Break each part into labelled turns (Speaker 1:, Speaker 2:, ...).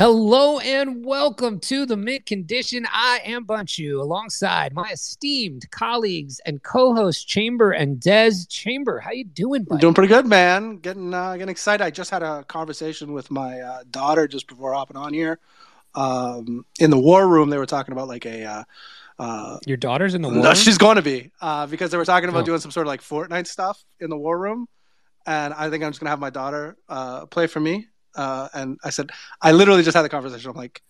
Speaker 1: Hello and welcome to the Mint Condition. I am Bunchu alongside my esteemed colleagues and co-host Chamber and Des Chamber. How you doing, buddy?
Speaker 2: Doing pretty good, man. Getting uh, getting excited. I just had a conversation with my uh, daughter just before hopping on here. Um, in the war room, they were talking about like a. Uh, uh,
Speaker 1: Your daughter's in the war.
Speaker 2: no,
Speaker 1: room?
Speaker 2: she's going to be uh, because they were talking about
Speaker 1: Oh.
Speaker 2: doing some sort of like Fortnite stuff in the war room, and I think I'm just gonna have my daughter uh, play for me. Uh, and I said, I literally just had the conversation. I'm like,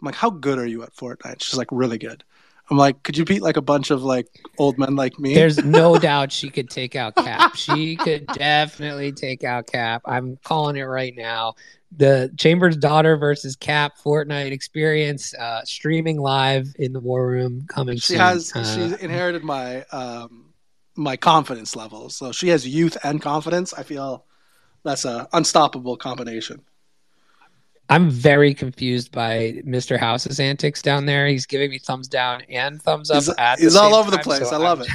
Speaker 2: I'm like, how good are you at Fortnite? She's like, really good. I'm like, could you beat like a bunch of like old men like me?
Speaker 1: There's no doubt she could take out Cap. She could definitely take out Cap. I'm calling it right now. The Chambers daughter versus Cap Fortnite experience uh, streaming live in the war room coming
Speaker 2: she
Speaker 1: soon.
Speaker 2: has
Speaker 1: Uh,
Speaker 2: she's inherited my um my confidence level so she has youth and confidence i feel that's a unstoppable combination
Speaker 1: I'm very confused by Mr. House's antics down there. He's giving me thumbs down and thumbs up
Speaker 2: he's,
Speaker 1: at the
Speaker 2: he's all
Speaker 1: same
Speaker 2: over the place
Speaker 1: so
Speaker 2: i love
Speaker 1: I'm-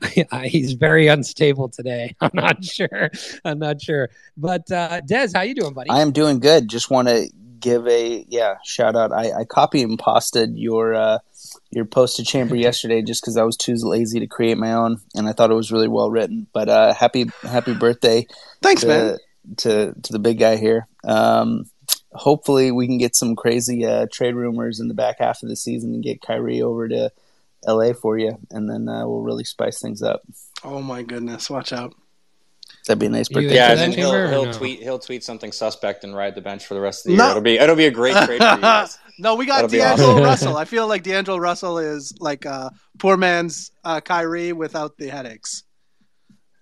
Speaker 2: it
Speaker 1: he's very unstable today. I'm not sure. I'm not sure. But uh Des, how you doing, buddy?
Speaker 3: I am doing good. Just want to give a yeah shout out. I, I copy and pasted your uh, your post to chamber yesterday just because I was too lazy to create my own, and I thought it was really well written. But uh, happy happy birthday
Speaker 2: thanks man
Speaker 3: to, to to the big guy here. Um, hopefully, we can get some crazy uh, trade rumors in the back half of the season and get Kyrie over to L.A. for you, and then uh, we'll really spice things up.
Speaker 2: oh my goodness watch out
Speaker 3: That'd be a nice
Speaker 1: You
Speaker 3: birthday.
Speaker 4: Yeah, then he'll, he'll
Speaker 1: no?
Speaker 4: tweet he'll tweet something suspect and ride the bench for the rest of the
Speaker 2: No.
Speaker 4: year. It'll be it'll be a great trade for you guys.
Speaker 2: No we got
Speaker 4: That'll
Speaker 2: d'angelo
Speaker 1: awesome.
Speaker 2: russell i feel like d'angelo russell is like uh poor man's uh kyrie without the headaches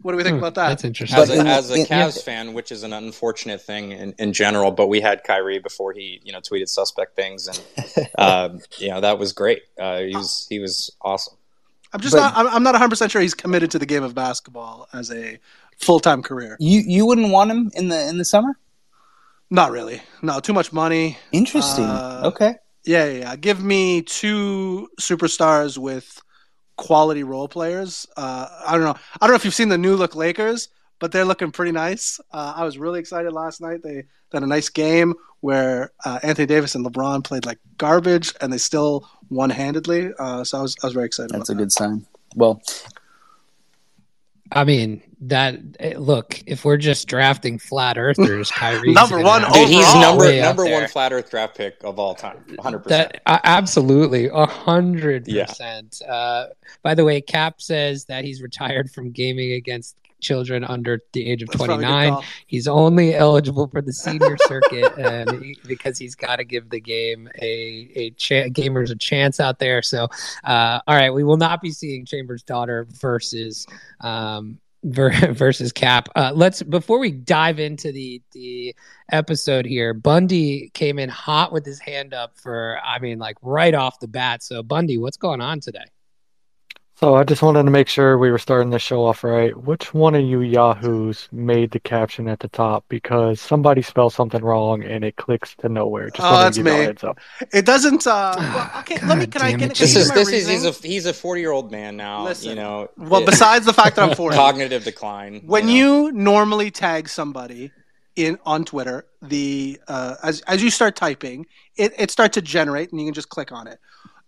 Speaker 2: what do we think
Speaker 1: Hmm,
Speaker 2: about that
Speaker 1: That's interesting.
Speaker 4: As a, as a
Speaker 3: in-
Speaker 4: Cavs fan, which is an unfortunate thing in, in general, but we had Kyrie before he you know tweeted suspect things, and um, you know that was great. Uh, he was he was awesome.
Speaker 2: i'm just
Speaker 3: but-
Speaker 2: not I'm, I'm not 100% sure he's committed to the game of basketball as a full-time career
Speaker 3: You you wouldn't want him in the in the summer?
Speaker 2: Not really no too much money
Speaker 3: Interesting.
Speaker 2: Uh,
Speaker 3: okay.
Speaker 2: Yeah, yeah, yeah. Give me two superstars with quality role players. Uh, I don't know. I don't know if you've seen the new look Lakers, but they're looking pretty nice. Uh, I was really excited last night. They had a nice game where uh, Anthony Davis and LeBron played like garbage, and they still won handedly. Uh, so I was I was very excited.
Speaker 3: That's a
Speaker 2: about
Speaker 3: good sign. Well,
Speaker 1: I mean, that eh, look, if we're just drafting flat earthers, Kyrie
Speaker 2: Number one
Speaker 4: Dude, he's number
Speaker 1: way up
Speaker 4: number
Speaker 1: there.
Speaker 4: one flat Earth draft pick of all time, hundred percent.
Speaker 1: That uh, absolutely a hundred
Speaker 4: Yeah.
Speaker 1: percent. Uh, By the way, Cap says that he's retired from gaming against children under the age of
Speaker 2: That's
Speaker 1: twenty
Speaker 2: probably a good
Speaker 1: nine.
Speaker 2: call.
Speaker 1: He's only eligible for the senior circuit, and he- because he's got to give the game a a cha- gamers a chance out there. So, uh, all right, we will not be seeing Chambers' daughter versus um, ver- versus Cap. Uh, let's before we dive into the the episode here. Bundy came in hot with his hand up for, I mean, like right off the bat. So, Bundy, what's going on today?
Speaker 5: So I just wanted to make sure we were starting the show off right. Which one of you yahoos made the caption at the top? Because somebody spelled something wrong and it clicks to nowhere. Just
Speaker 2: Oh,
Speaker 5: wanted
Speaker 2: that's
Speaker 5: give you a
Speaker 2: me.
Speaker 5: heads.
Speaker 2: It doesn't. Uh, well, okay, let me. Can I
Speaker 1: damn
Speaker 2: get? Can
Speaker 4: This
Speaker 2: I
Speaker 4: is
Speaker 2: give my
Speaker 4: this is he's a he's a forty year old man now.
Speaker 2: Listen.
Speaker 4: you know,
Speaker 2: Well,
Speaker 4: it-
Speaker 2: besides the fact that I'm 40,
Speaker 4: cognitive decline.
Speaker 2: when
Speaker 4: know.
Speaker 2: you normally tag somebody in on Twitter, the uh, as as you start typing, it it starts to generate, and you can just click on it.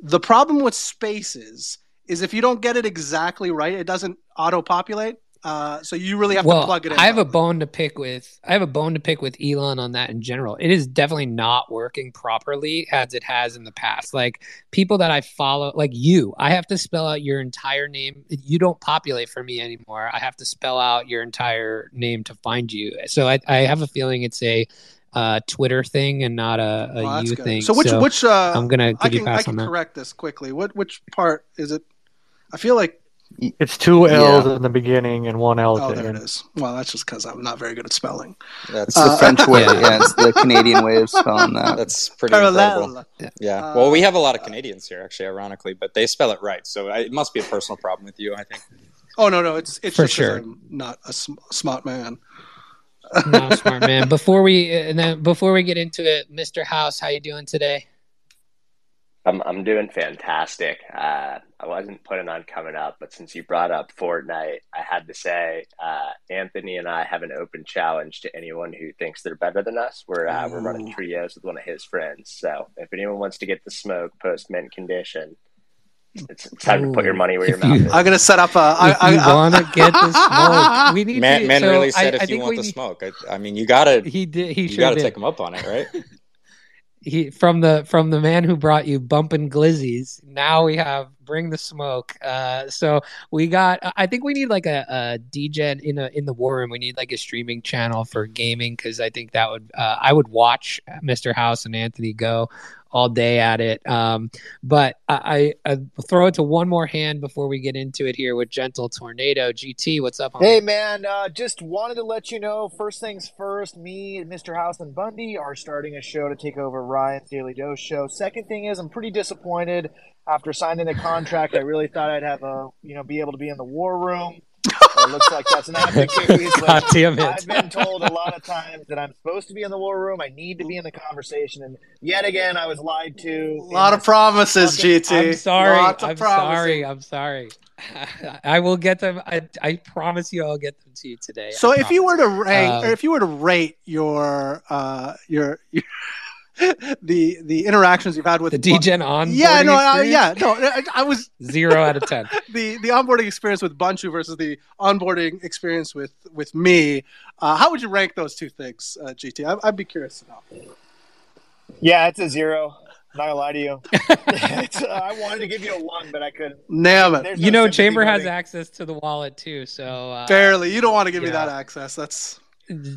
Speaker 2: The problem with spaces is if you don't get it exactly right, it doesn't auto populate. Uh, so you really have
Speaker 1: well,
Speaker 2: to plug it in.
Speaker 1: I have a bone to pick with. I have a bone to pick with Elon on that in general. It is definitely not working properly as it has in the past. Like people that I follow, like you, I have to spell out your entire name. You don't populate for me anymore. I have to spell out your entire name to find you. So I, I have a feeling it's a uh, Twitter thing and not a, a
Speaker 2: Oh,
Speaker 1: you
Speaker 2: good.
Speaker 1: thing.
Speaker 2: So which which uh,
Speaker 1: I'm gonna give
Speaker 2: I
Speaker 1: you
Speaker 2: can I can correct this quickly. What which part is it? I feel like
Speaker 5: It's two L's
Speaker 3: Yeah.
Speaker 5: in the beginning and one L
Speaker 2: oh
Speaker 5: at the
Speaker 2: there it
Speaker 5: end.
Speaker 2: is. Well, that's just because I'm not very good at spelling.
Speaker 4: that's
Speaker 3: it's the
Speaker 2: Uh,
Speaker 3: French way.
Speaker 1: Yeah.
Speaker 3: Yeah. it's the Canadian way of spelling that.
Speaker 4: that's pretty incredible.
Speaker 2: Parallel.
Speaker 4: Yeah.
Speaker 2: Uh,
Speaker 4: well, we have a lot of Canadians here, actually, ironically, but they spell it right. So it must be a personal problem with you, I think.
Speaker 2: Oh no no it's it's
Speaker 1: For
Speaker 2: just 'cause
Speaker 1: sure.
Speaker 2: I'm not a sm- smart man.
Speaker 1: no, smart man. Before we and then before we get into it, Mr. House, how you doing today?
Speaker 6: I'm I'm doing fantastic. Uh, I wasn't planning on coming up, but since you brought up Fortnite, I had to say uh, Anthony and I have an open challenge to anyone who thinks they're better than us. We're uh, we're running trios with one of his friends. So if anyone wants to get the smoke post mint condition, it's, it's time to put your money where your mouth
Speaker 1: you-
Speaker 6: is.
Speaker 2: I'm gonna set up a. I,
Speaker 1: if
Speaker 2: I,
Speaker 1: you want to get the smoke, we need
Speaker 4: Man,
Speaker 1: to.
Speaker 4: man
Speaker 1: so
Speaker 4: really said
Speaker 1: I, I
Speaker 4: if you
Speaker 1: think
Speaker 4: want
Speaker 1: we
Speaker 4: the
Speaker 1: need-
Speaker 4: smoke. I, I mean, you gotta
Speaker 1: He did. He
Speaker 4: you
Speaker 1: sure
Speaker 4: gotta
Speaker 1: did.
Speaker 4: take him up on it, right?
Speaker 1: he from the from the man who brought you bumping glizzies now we have bring the smoke uh so we got i think we need like a, a dgen in a in the war room we need like a streaming channel for gaming because i think that would uh, i would watch mr house and anthony go all day at it um but I, I i throw it to one more hand before we get into it here with gentle tornado gt what's up homie?
Speaker 7: Hey man, uh, just wanted to let you know. First things first, me Mr. House and Bundy are starting a show to take over Ryan's Daily Dose show. Second thing is, I'm pretty disappointed. After signing the contract, I really thought I'd have a you know be able to be in the war room. it looks like that's not the case.
Speaker 1: God
Speaker 7: but
Speaker 1: damn it.
Speaker 7: I've been told a lot of times that I'm supposed to be in the war room. I need to be in the conversation, and yet again, I was lied to.
Speaker 2: a lot of promises,
Speaker 7: fucking-
Speaker 2: GT.
Speaker 1: I'm sorry.
Speaker 2: Lots of
Speaker 1: I'm
Speaker 2: promises.
Speaker 1: sorry. I'm sorry. I will get them. I, I promise you, I'll get them to you today.
Speaker 2: So
Speaker 1: I
Speaker 2: if you were to rank,
Speaker 1: Um,
Speaker 2: or if you were to rate your uh your, your the the interactions you've had with
Speaker 1: the DGen on,
Speaker 2: yeah, no, uh, yeah, no, I, I was
Speaker 1: zero out of ten.
Speaker 2: the the onboarding experience with Bunchu versus the onboarding experience with with me. Uh, how would you rank those two things, uh, GT? I, I'd be curious to know.
Speaker 7: Yeah, it's a zero. Not gonna lie to you. It's, uh, I wanted to give you a one, but I couldn't.
Speaker 2: Damn it,
Speaker 7: There's
Speaker 1: You know,
Speaker 7: sympathy
Speaker 1: Chamber has access to the wallet too. So uh,
Speaker 2: barely. You don't want to give me that access. That's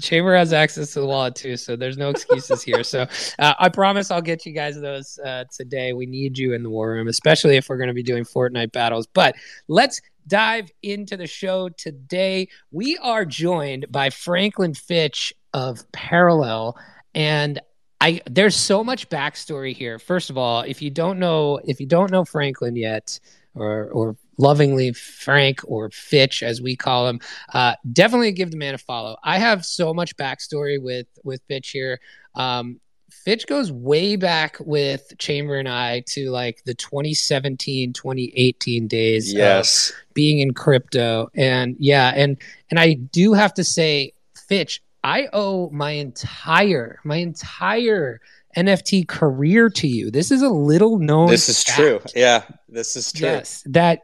Speaker 1: Chamber has access to the wallet too, so there's no excuses here. So uh, I promise I'll get you guys those uh, today. We need you in the war room, especially if we're going to be doing Fortnite battles. But let's dive into the show today. We are joined by Franklin Fitch of Parallel, and I there's so much backstory here. First of all, if you don't know if you don't know Franklin yet, or or lovingly Frank or Fitch as we call him, uh, definitely give the man a follow. I have so much backstory with with Fitch here. Um, Fitch goes way back with Chamber and I to like the 2017 2018 days of
Speaker 4: yes.
Speaker 1: being in crypto and yeah and and I do have to say Fitch I owe my entire my entire NFT career to you. This is a little known
Speaker 4: This is
Speaker 1: fact.
Speaker 4: true. Yeah, this is true.
Speaker 1: Yes, that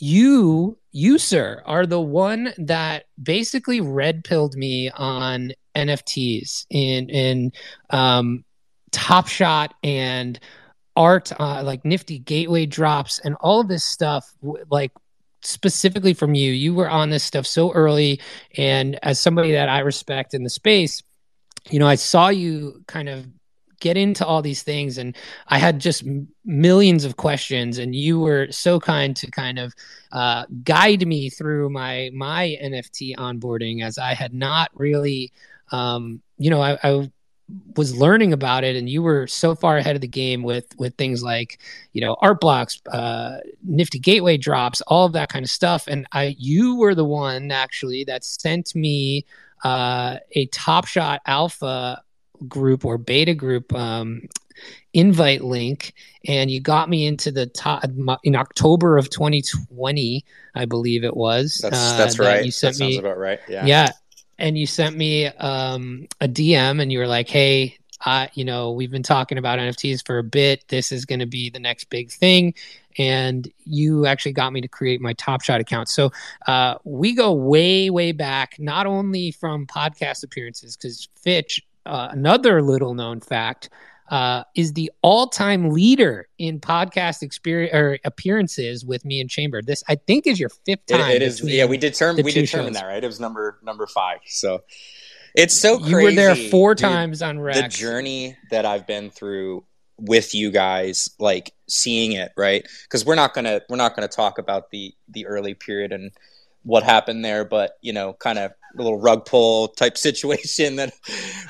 Speaker 1: you, you, sir, are the one that basically red pilled me on NFTs in in um, Top Shot and art, uh, like Nifty Gateway drops and all of this stuff. Like specifically from you, you were on this stuff so early, and as somebody that I respect in the space, you know, I saw you kind of get into all these things and i had just millions of questions and you were so kind to kind of uh, guide me through my my nft onboarding as i had not really um, you know I, I was learning about it and you were so far ahead of the game with with things like you know art blocks uh, nifty gateway drops all of that kind of stuff and i you were the one actually that sent me uh, a top shot alpha group or beta group um, invite link and you got me into the top in october of 2020 i believe it was
Speaker 4: That's
Speaker 1: uh,
Speaker 4: that's
Speaker 1: that
Speaker 4: right.
Speaker 1: you sent
Speaker 4: that sounds
Speaker 1: me
Speaker 4: about right. Yeah.
Speaker 1: yeah. And you sent me um, a DM and you were like, hey, uh, you know, we've been talking about NFTs for a bit. This is going to be the next big thing. And you actually got me to create my Top Shot account. So uh, we go way, way back, not only from podcast appearances, because Fitch, uh, another little known fact, uh, is the all-time leader in podcast experience or appearances with me and Chamber. This, I think, is your fifth
Speaker 4: It-
Speaker 1: time.
Speaker 4: it is. Yeah, we determined we determined
Speaker 1: shows.
Speaker 4: that right. It was number number five. So it's so crazy.
Speaker 1: You were there four
Speaker 4: dude.
Speaker 1: times on
Speaker 4: the journey that I've been through with you guys, like seeing it, right? Because we're not gonna we're not gonna talk about the the early period and what happened there, but you know, kind of a little rug pull type situation that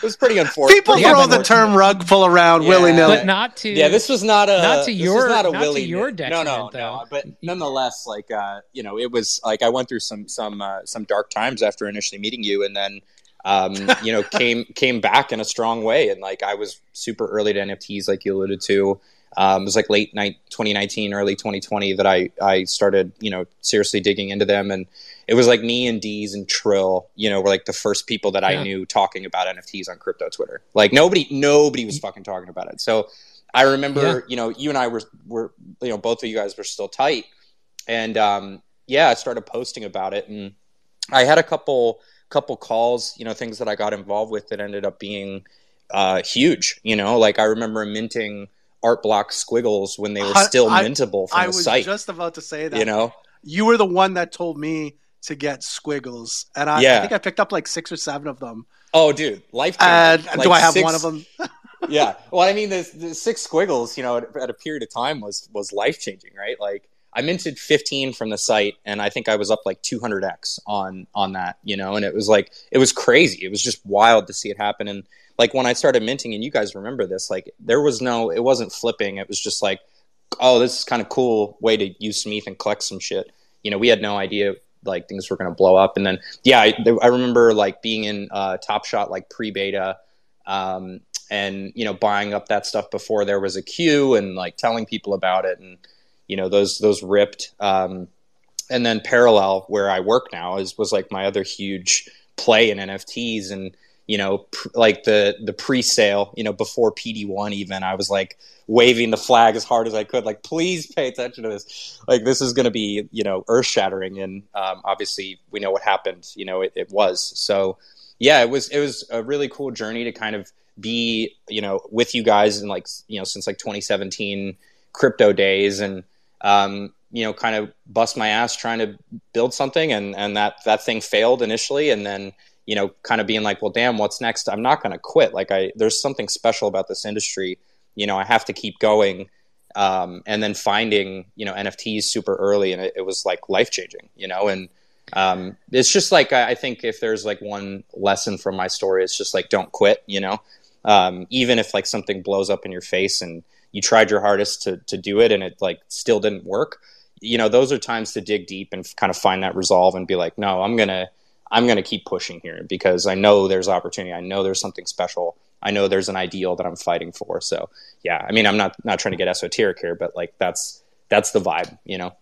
Speaker 4: was pretty unfortunate.
Speaker 2: people
Speaker 1: Yeah,
Speaker 2: throw the term rug pull around
Speaker 4: Yeah.
Speaker 2: willy nilly.
Speaker 1: but not to
Speaker 4: yeah, this was not a
Speaker 1: Not to
Speaker 4: this
Speaker 1: your-
Speaker 4: was not a
Speaker 1: not to
Speaker 4: willy
Speaker 1: your
Speaker 4: no no
Speaker 1: detriment,
Speaker 4: no. But nonetheless, like uh, you know, it was like I went through some some uh, some dark times after initially meeting you, and then um, you know came came back in a strong way, and like I was super early to NFTs, like you alluded to. Um, it was like late night 2019, early 2020 that I I started you know seriously digging into them, and it was like me and Dees and Trill, you know, were like the first people that
Speaker 1: Yeah.
Speaker 4: I knew talking about NFTs on crypto Twitter. Like nobody nobody was fucking talking about it. So I remember,
Speaker 1: Yeah.
Speaker 4: you know, you and I were were you know both of you guys were still tight, and um, yeah, I started posting about it, and I had a couple couple calls, you know, things that I got involved with that ended up being uh, huge. You know, like I remember minting art block squiggles when they were still
Speaker 2: I-
Speaker 4: mintable from
Speaker 2: I
Speaker 4: the
Speaker 2: was just about to say that.
Speaker 4: you know,
Speaker 2: you were the one that told me to get squiggles, and I, I think I picked up like six or seven of them.
Speaker 4: oh, dude, life.
Speaker 2: And
Speaker 4: changing.
Speaker 2: do I have
Speaker 4: six-
Speaker 2: one of them?
Speaker 4: yeah. Well, I mean, the, the six squiggles, you know, at, at a period of time was was life changing, right? Like I minted 15 from the site, and I think I was up like 200x on on that, you know, and it was like it was crazy. It was just wild to see it happen. And like when I started minting, and you guys remember this, like there was no, it wasn't flipping. It was just like, oh, this is kind of cool way to use some ETH and collect some shit. You know, we had no idea like things were going to blow up. And then yeah, I, I remember like being in uh, Top Shot like pre beta. Um, and you know buying up that stuff before there was a queue and like telling people about it and you know those those ripped um, and then parallel where i work now is was like my other huge play in nfts and you know pr- like the the pre-sale you know before pd1 even i was like waving the flag as hard as i could like please pay attention to this. Like this is going to be you know earth shattering and um, obviously we know what happened you know it, it was. So yeah it was it was a really cool journey to kind of be you know with you guys in like you know since like 2017 crypto days and um, you know kind of bust my ass trying to build something and and that that thing failed initially and then you know kind of being like well damn what's next i'm not going to quit like i there's something special about this industry you know i have to keep going um, and then finding you know nfts super early and it, it was like life changing you know and um, it's just like I I think if there's like one lesson from my story, it's just like don't quit. You know, um, even if like something blows up in your face and you tried your hardest to to do it and it like still didn't work. You know, those are times to dig deep and kind of find that resolve and be like, no, I'm gonna I'm gonna keep pushing here because I know there's opportunity. I know there's something special. I know there's an ideal that I'm fighting for. So yeah, I mean, I'm not not trying to get esoteric here, but like that's that's the vibe. You know.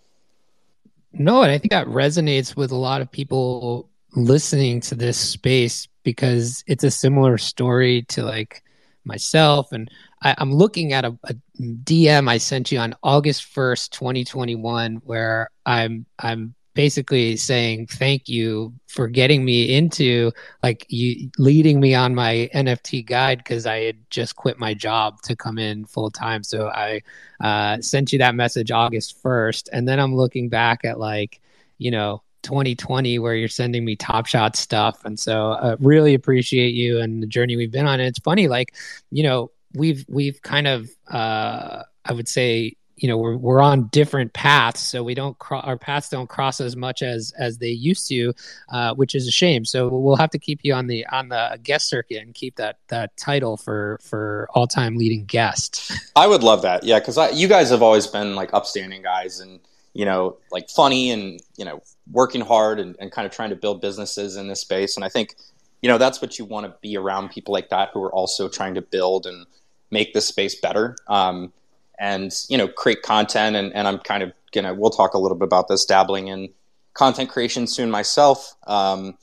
Speaker 1: No, and I think that resonates with a lot of people listening to this space because it's a similar story to like myself. And I, I'm looking at a, a DM I sent you on August 1st, 2021, where I'm I'm basically saying thank you for getting me into like you leading me on my NFT guide because I had just quit my job to come in full time. So I uh, sent you that message August 1st. And then I'm looking back at like, you know, 2020 where you're sending me top shot stuff. And so uh, really appreciate you and the journey we've been on. And it's funny, like, you know, we've, we've kind of, uh, I would say, you know, we're, we're on different paths. So we don't, cro- our paths don't cross as much as, as they used to, uh, which is a shame. So we'll have to keep you on the, on the guest circuit and keep that, that title for, for all time leading guest.
Speaker 4: I would love that. Yeah, because you guys have always been like upstanding guys and you know like funny and you know working hard and, and kind of trying to build businesses in this space. And I think you know that's what you want to be around people like that who are also trying to build and make this space better. Um, and you know create content and, and I'm kind of gonna we'll talk a little bit about this dabbling in content creation soon myself. Um,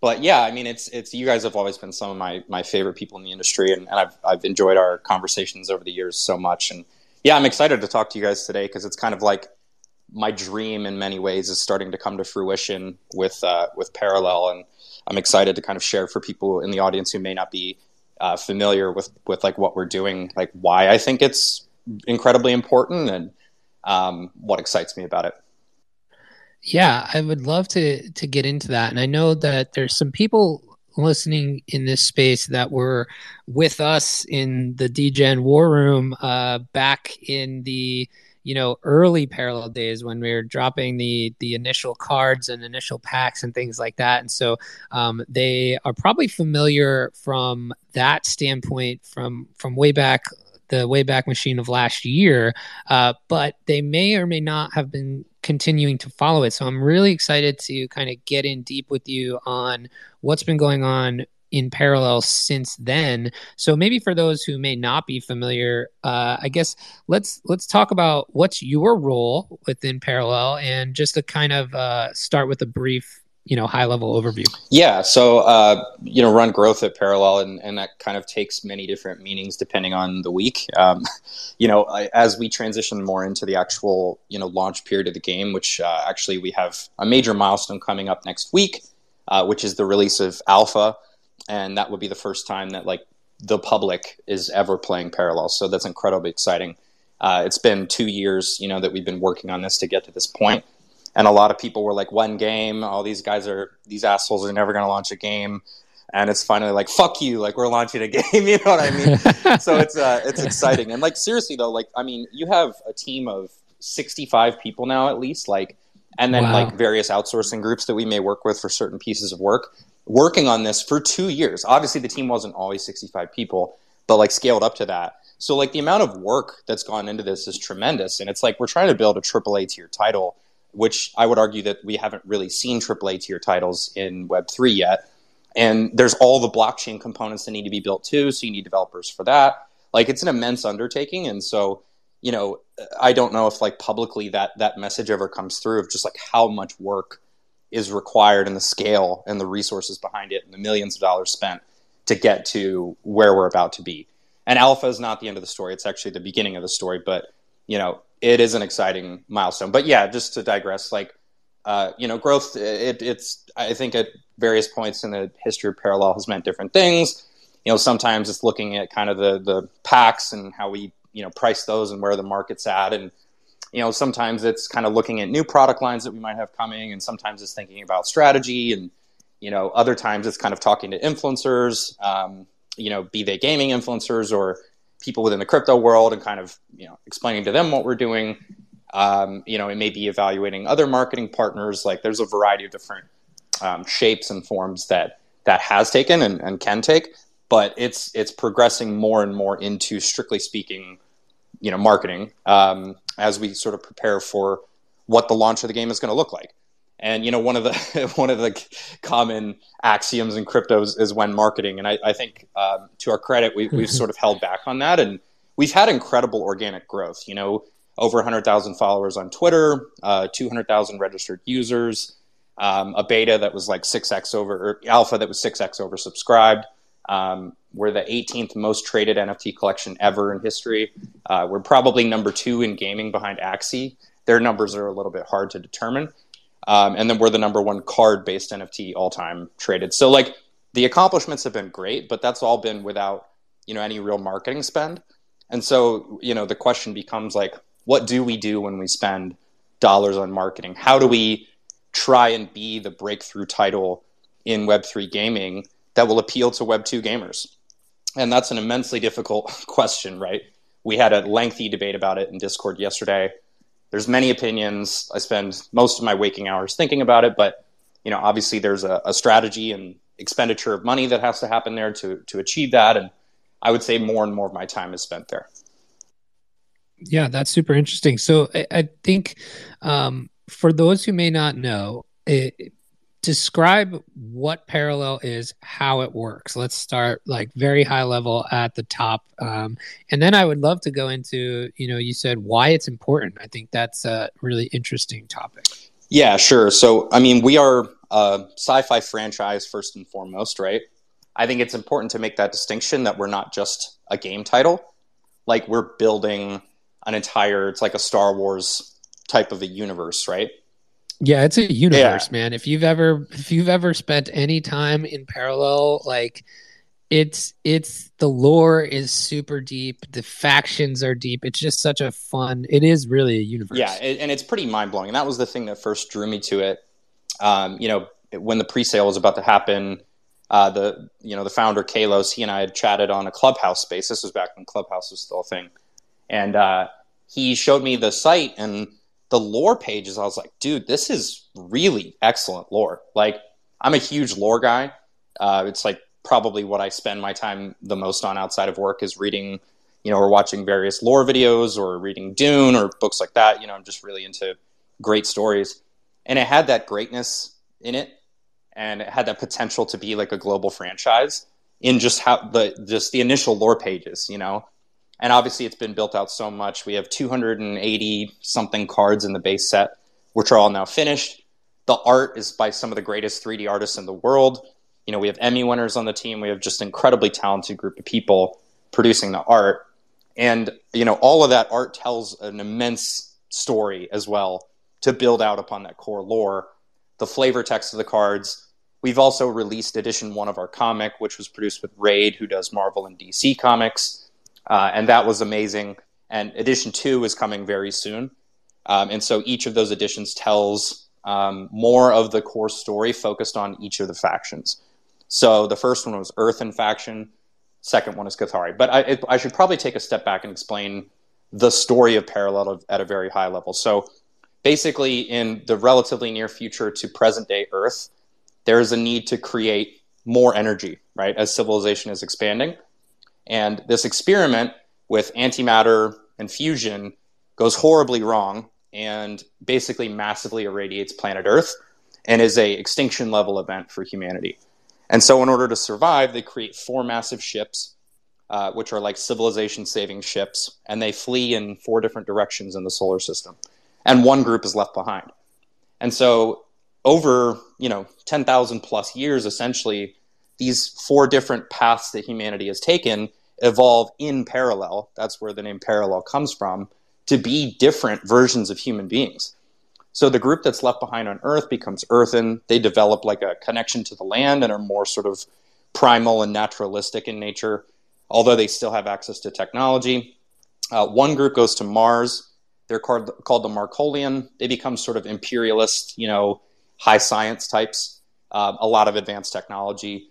Speaker 4: but yeah, I mean, it's it's you guys have always been some of my my favorite people in the industry, and, and I've I've enjoyed our conversations over the years so much. And yeah, I'm excited to talk to you guys today because it's kind of like my dream in many ways is starting to come to fruition with uh, with Parallel, and I'm excited to kind of share for people in the audience who may not be uh, familiar with with like what we're doing, like why I think it's incredibly important and um, what excites me about it.
Speaker 1: Yeah, I would love to to get into that. And I know that there's some people listening in this space that were with us in the DGen War Room uh, back in the you know early parallel days when we were dropping the the initial cards and initial packs and things like that and so um, they are probably familiar from that standpoint from from way back the Wayback Machine of last year, uh, but they may or may not have been continuing to follow it. So I'm really excited to kind of get in deep with you on what's been going on in parallel since then. So maybe for those who may not be familiar, uh, I guess let's let's talk about what's your role within parallel, and just to kind of uh, start with a brief you know high level overview.
Speaker 4: Yeah so uh, you know run growth at parallel and, and that kind of takes many different meanings depending on the week. Um, you know I, as we transition more into the actual you know launch period of the game which uh, actually we have a major milestone coming up next week uh, which is the release of alpha and that would be the first time that like the public is ever playing parallel so that's incredibly exciting. Uh, it's been two years you know that we've been working on this to get to this point and a lot of people were like, "One game, all these guys are these assholes are never going to launch a game." And it's finally like, "Fuck you!" Like we're launching a game. you know what I mean? so it's uh, it's exciting. And like seriously though, like I mean, you have a team of sixty five people now at least, like, and then wow. like various outsourcing groups that we may work with for certain pieces of work, working on this for two years. Obviously, the team wasn't always sixty five people, but like scaled up to that. So like the amount of work that's gone into this is tremendous, and it's like we're trying to build a AAA tier title which I would argue that we haven't really seen AAA tier titles in Web3 yet. And there's all the blockchain components that need to be built too. So you need developers for that. Like it's an immense undertaking. And so, you know, I don't know if like publicly that that message ever comes through of just like how much work is required and the scale and the resources behind it and the millions of dollars spent to get to where we're about to be. And alpha is not the end of the story. It's actually the beginning of the story. But, you know, it is an exciting milestone. But yeah, just to digress, like uh, you know, growth. It, it's I think at various points in the history of parallel has meant different things. You know, sometimes it's looking at kind of the the packs and how we you know price those and where the market's at, and you know, sometimes it's kind of looking at new product lines that we might have coming, and sometimes it's thinking about strategy, and you know, other times it's kind of talking to influencers. Um, you know, be they gaming influencers or people within the crypto world and kind of you know explaining to them what we're doing. Um, you know, it may be evaluating other marketing partners. Like there's a variety of different um, shapes and forms that that has taken and, and can take, but it's it's progressing more and more into strictly speaking, you know, marketing um, as we sort of prepare for what the launch of the game is going to look like. And you know, one of the one of the common axioms in cryptos is when marketing. And I, I think, um, to our credit, we, we've sort of held back on that, and we've had incredible organic growth. You know, over 100,000 followers on Twitter, uh, 200,000 registered users, um, a beta that was like 6x over, or alpha that was 6x oversubscribed. Um, we're the 18th most traded NFT collection ever in history. Uh, we're probably number two in gaming behind Axie. Their numbers are a little bit hard to determine. Um, and then we're the number one card based NFT all time traded. So like the accomplishments have been great, but that's all been without you know any real marketing spend. And so you know the question becomes like, what do we do when we spend dollars on marketing? How do we try and be the breakthrough title in Web3 gaming that will appeal to Web2 gamers? And that's an immensely difficult question, right? We had a lengthy debate about it in Discord yesterday there's many opinions. I spend most of my waking hours thinking about it, but you know, obviously there's a, a strategy and expenditure of money that has to happen there to to achieve that. And I would say more and more of my time is spent there.
Speaker 1: Yeah, that's super interesting. So I, I think um, for those who may not know, it, describe what parallel is how it works. Let's start like very high level at the top um, and then i would love to go into you know you said why it's important. I think that's a really interesting topic.
Speaker 4: Yeah sure. So i mean we are a sci-fi franchise first and foremost right? I think it's important to make that distinction that we're not just a game title. Like we're building an entire it's like a star wars type of a universe right
Speaker 1: yeah, it's a universe, yeah. man. If you've ever if you've ever spent any time in parallel, like it's it's the lore is super deep, the factions are deep. It's just such a fun. It is really a universe.
Speaker 4: Yeah, and it's pretty mind blowing. And that was the thing that first drew me to it. Um, you know, when the pre-sale was about to happen, uh, the you know the founder Kalos, he and I had chatted on a Clubhouse space. This was back when Clubhouse was still a thing, and uh, he showed me the site and the lore pages, I was like, dude, this is really excellent lore. Like, I'm a huge lore guy. Uh, it's like probably what I spend my time the most on outside of work is reading, you know, or watching various lore videos or reading Dune or books like that. You know, I'm just really into great stories. And it had that greatness in it and it had that potential to be like a global franchise. in just how the just the initial lore pages, you know. And obviously, it's been built out so much. We have 280 something cards in the base set, which are all now finished. The art is by some of the greatest 3D artists in the world. You know, we have Emmy winners on the team. We have just incredibly talented group of people producing the art. And, you know, all of that art tells an immense story as well to build out upon that core lore. The flavor text of the cards. We've also released edition one of our comic, which was produced with Raid, who does Marvel and DC comics uh, and that was amazing. And edition two is coming very soon. Um, and so each of those editions tells um, more of the core story focused on each of the factions. So the first one was Earthen faction, second one is Kathari. But I, it, I should probably take a step back and explain the story of Parallel at a very high level. So basically, in the relatively near future to present day Earth, there is a need to create more energy, right, as civilization is expanding. And this experiment with antimatter and fusion goes horribly wrong and basically massively irradiates planet Earth and is a extinction level event for humanity. And so in order to survive, they create four massive ships, uh, which are like civilization saving ships, and they flee in four different directions in the solar system. And one group is left behind. And so over, you know, 10,000 plus years, essentially, these four different paths that humanity has taken evolve in parallel. That's where the name parallel comes from to be different versions of human beings. So the group that's left behind on Earth becomes earthen. They develop like a connection to the land and are more sort of primal and naturalistic in nature, although they still have access to technology. Uh, one group goes to Mars. They're called, called the Marcolian. They become sort of imperialist, you know, high science types, uh, a lot of advanced technology.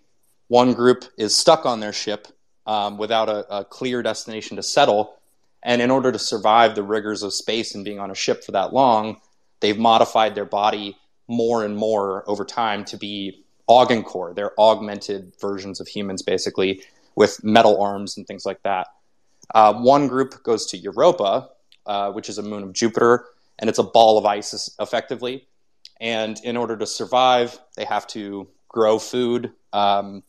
Speaker 4: One group is stuck on their ship um, without a, a clear destination to settle. And in order to survive the rigors of space and being on a ship for that long, they've modified their body more and more over time to be Augencore. They're augmented versions of humans, basically, with metal arms and things like that. Uh, one group goes to Europa, uh, which is a moon of Jupiter, and it's a ball of ice, effectively. And in order to survive, they have to grow food, um,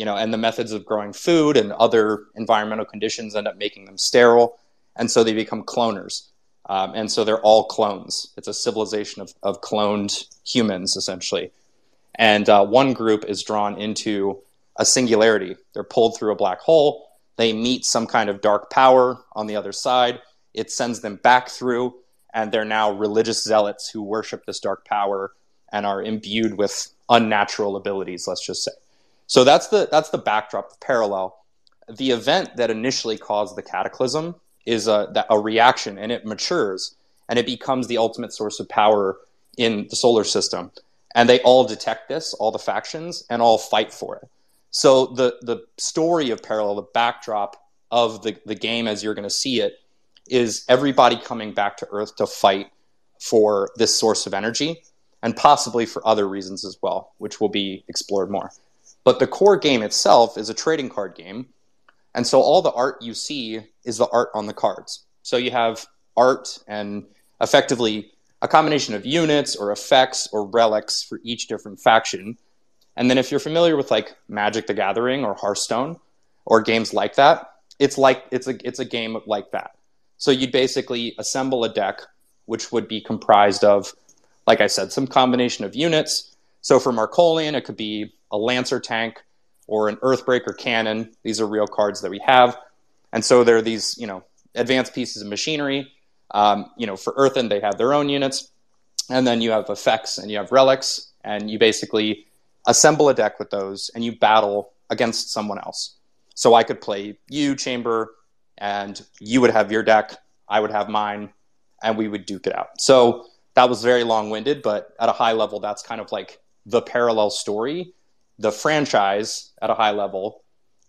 Speaker 4: you know, and the methods of growing food and other environmental conditions end up making them sterile, and so they become cloners. Um, and so they're all clones. It's a civilization of, of cloned humans, essentially. And uh, one group is drawn into a singularity. They're pulled through a black hole. They meet some kind of dark power on the other side. It sends them back through, and they're now religious zealots who worship this dark power and are imbued with unnatural abilities, let's just say. So that's the that's the backdrop of parallel. The event that initially caused the cataclysm is a, a reaction, and it matures, and it becomes the ultimate source of power in the solar system. And they all detect this, all the factions, and all fight for it. So the the story of parallel, the backdrop of the, the game as you're going to see it, is everybody coming back to Earth to fight for this source of energy, and possibly for other reasons as well, which will be explored more. But the core game itself is a trading card game. And so all the art you see is the art on the cards. So you have art and effectively a combination of units or effects or relics for each different faction. And then if you're familiar with like Magic the Gathering or Hearthstone or games like that, it's like it's a it's a game like that. So you'd basically assemble a deck which would be comprised of like I said some combination of units. So for Marcolian it could be a Lancer tank, or an Earthbreaker cannon. These are real cards that we have. And so there are these, you know, advanced pieces of machinery. Um, you know, for Earthen, they have their own units. And then you have effects and you have relics, and you basically assemble a deck with those and you battle against someone else. So I could play you, Chamber, and you would have your deck, I would have mine, and we would duke it out. So that was very long winded, but at a high level, that's kind of like the parallel story the franchise at a high level.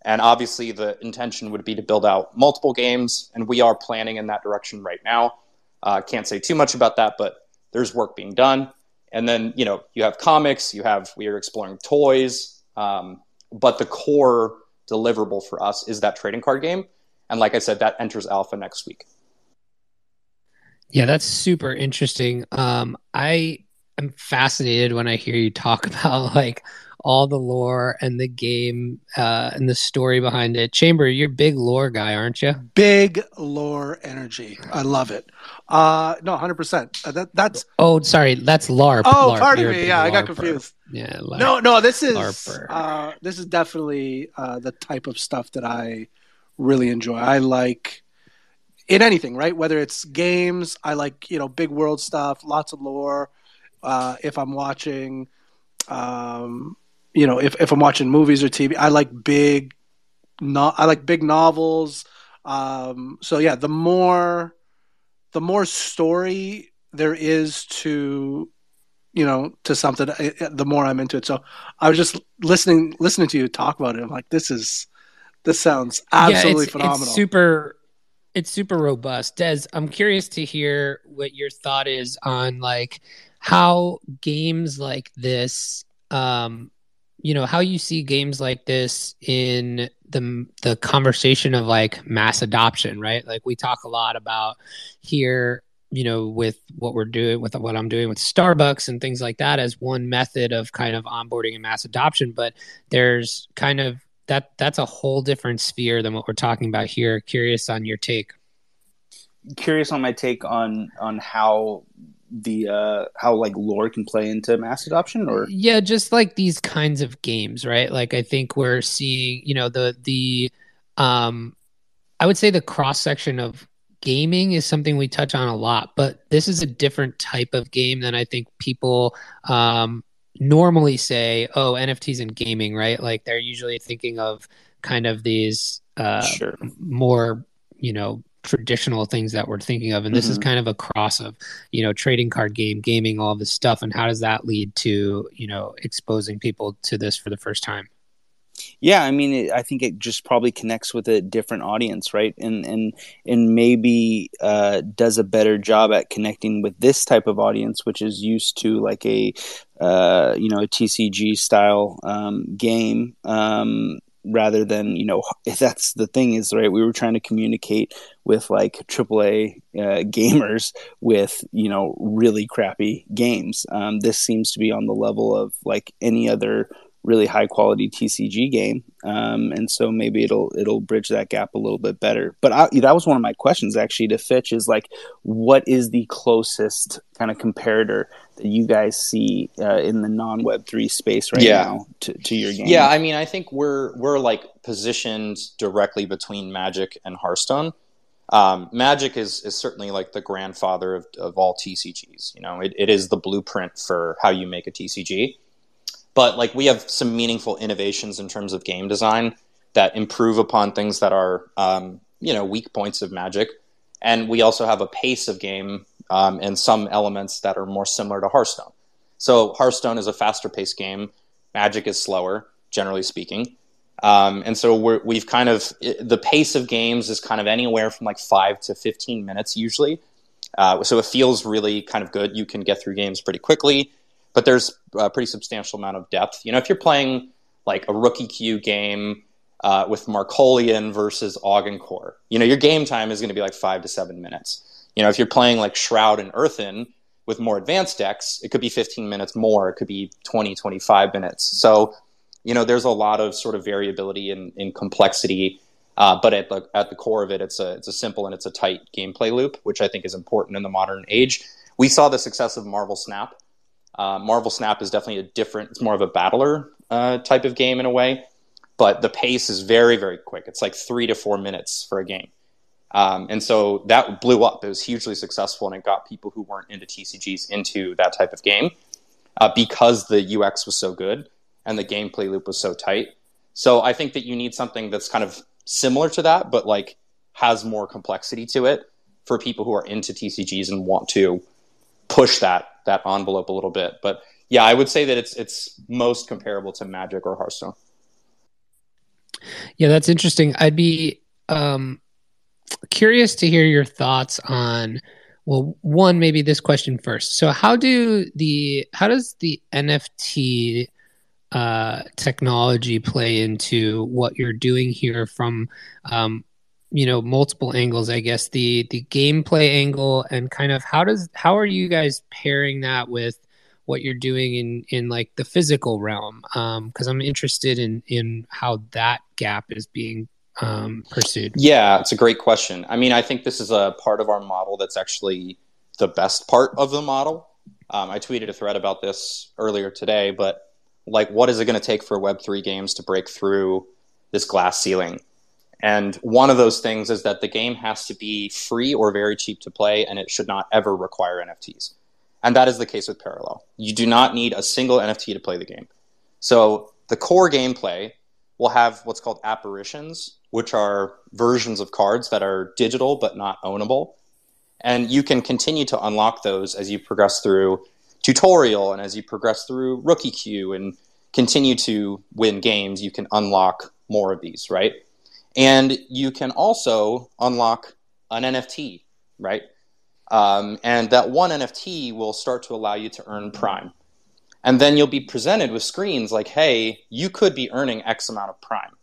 Speaker 4: And obviously, the intention would be to build out multiple games, and we are planning in that direction right now. Uh, can't say too much about that, but there's work being done. And then, you know, you have comics, you have, we are exploring toys, um, but the core deliverable for us is that trading card game. And like I said, that enters alpha next week.
Speaker 1: Yeah, that's super interesting. Um, I am fascinated when I hear you talk about like all the lore and the game uh, and the story behind it. Chamber, you're a big lore guy, aren't you?
Speaker 2: Big lore energy. I love it. Uh, no, hundred percent. Uh, that that's.
Speaker 1: Oh, sorry, that's LARP.
Speaker 2: Oh,
Speaker 1: LARP.
Speaker 2: pardon
Speaker 1: You're
Speaker 2: me. Yeah, I got confused.
Speaker 1: Yeah. LARP.
Speaker 2: No, no, this is uh, this is definitely uh, the type of stuff that I really enjoy. I like in anything, right? Whether it's games, I like you know big world stuff, lots of lore. Uh, if I'm watching, um, you know, if if I'm watching movies or TV, I like big, no, I like big novels. Um, so yeah, the more the more story there is to you know to something I- the more i'm into it so i was just listening listening to you talk about it i'm like this is this sounds absolutely
Speaker 1: yeah, it's,
Speaker 2: phenomenal
Speaker 1: It's super it's super robust. Des, I'm curious to hear what your thought is on like how games like this um you know how you see games like this in the the conversation of like mass adoption right? Like we talk a lot about here you know with what we're doing with what i'm doing with starbucks and things like that as one method of kind of onboarding and mass adoption but there's kind of that that's a whole different sphere than what we're talking about here. Curious on your take.
Speaker 3: Curious on my take on on how the uh how like lore can play into mass adoption or?
Speaker 1: Yeah just like these kinds of games right? Like i think we're seeing you know the the um i would say the cross section of gaming is something we touch on a lot but this is a different type of game than i think people um normally say oh nfts and gaming right? Like they're usually thinking of kind of these uh
Speaker 3: sure.
Speaker 1: more you know traditional things that we're thinking of and this is
Speaker 3: Mhm.
Speaker 1: kind of a cross of you know trading card game gaming all this stuff and how does that lead to you know exposing people to this for the first time
Speaker 3: Yeah, I mean, it, I think it just probably connects with a different audience, right? And and and maybe uh, does a better job at connecting with this type of audience, which is used to like a uh, you know a TCG style um, game, um, rather than you know if that's the thing is right. We were trying to communicate with like AAA uh, gamers with you know really crappy games. Um, this seems to be on the level of like any other really high quality TCG game, um, and so maybe it'll it'll bridge that gap a little bit better. But I, that was one of my questions actually to Fitch is like, what is the closest kind of comparator that you guys see uh, in the non Web three space right
Speaker 4: Yeah.
Speaker 3: now to, to your game?
Speaker 4: Yeah, I mean, I think we're we're like positioned directly between Magic and Hearthstone. Um, Magic is is certainly like the grandfather of, of all TCGs. You know, it, it is the blueprint for how you make a TCG. But like we have some meaningful innovations in terms of game design that improve upon things that are um, you know weak points of Magic, and we also have a pace of game um, and some elements that are more similar to Hearthstone. So Hearthstone is a faster paced game. Magic is slower, generally speaking. Um, and so we're, we've kind of the pace of games is kind of anywhere from like five to fifteen minutes usually. Uh, so it feels really kind of good. You can get through games pretty quickly, but there's a pretty substantial amount of depth. You know, if you're playing like a rookie queue game uh, with Marcolian versus Augencore, you know, your game time is going to be like five to seven minutes. You know, if you're playing like Shroud and Earthen with more advanced decks, it could be 15 minutes more. It could be 20, 25 minutes. So, you know, there's a lot of sort of variability in, in complexity. Uh, but at the at the core of it, it's a it's a simple and it's a tight gameplay loop, which I think is important in the modern age. We saw the success of Marvel Snap. Uh, Marvel Snap is definitely a different. It's more of a battler uh, type of game in a way, but the pace is very very quick. It's like three to four minutes for a game. Um, and so that blew up. It was hugely successful, and it got people who weren't into TCGs into that type of game uh, because the UX was so good and the gameplay loop was so tight. So I think that you need something that's kind of similar to that, but like has more complexity to it for people who are into TCGs and want to push that that envelope a little bit. But yeah, I would say that it's it's most comparable to Magic or Hearthstone.
Speaker 1: Yeah, that's interesting. I'd be um, curious to hear your thoughts on. Well, one maybe this question first. So, how do the how does the NFT uh, technology play into what you're doing here from um, you know multiple angles? I guess the the gameplay angle and kind of how does how are you guys pairing that with what you're doing in in like the physical realm? Because um, i'm interested in in how that gap is being um, pursued.
Speaker 4: Yeah it's a great question. I mean i think this is a part of our model that's actually the best part of the model. Um, i tweeted a thread about this earlier today but like what is it going to take for web3 games to break through this glass ceiling and one of those things is that the game has to be free or very cheap to play, and it should not ever require NFTs. And that is the case with Parallel. You do not need a single NFT to play the game. So the core gameplay will have what's called apparitions, which are versions of cards that are digital but not ownable. And you can continue to unlock those as you progress through tutorial and as you progress through rookie queue and continue to win games, you can unlock more of these, right? And you can also unlock an NFT, right? Um, and that one NFT will start to allow you to earn Prime. And then you'll be presented with screens like, hey, you could be earning X amount of Prime,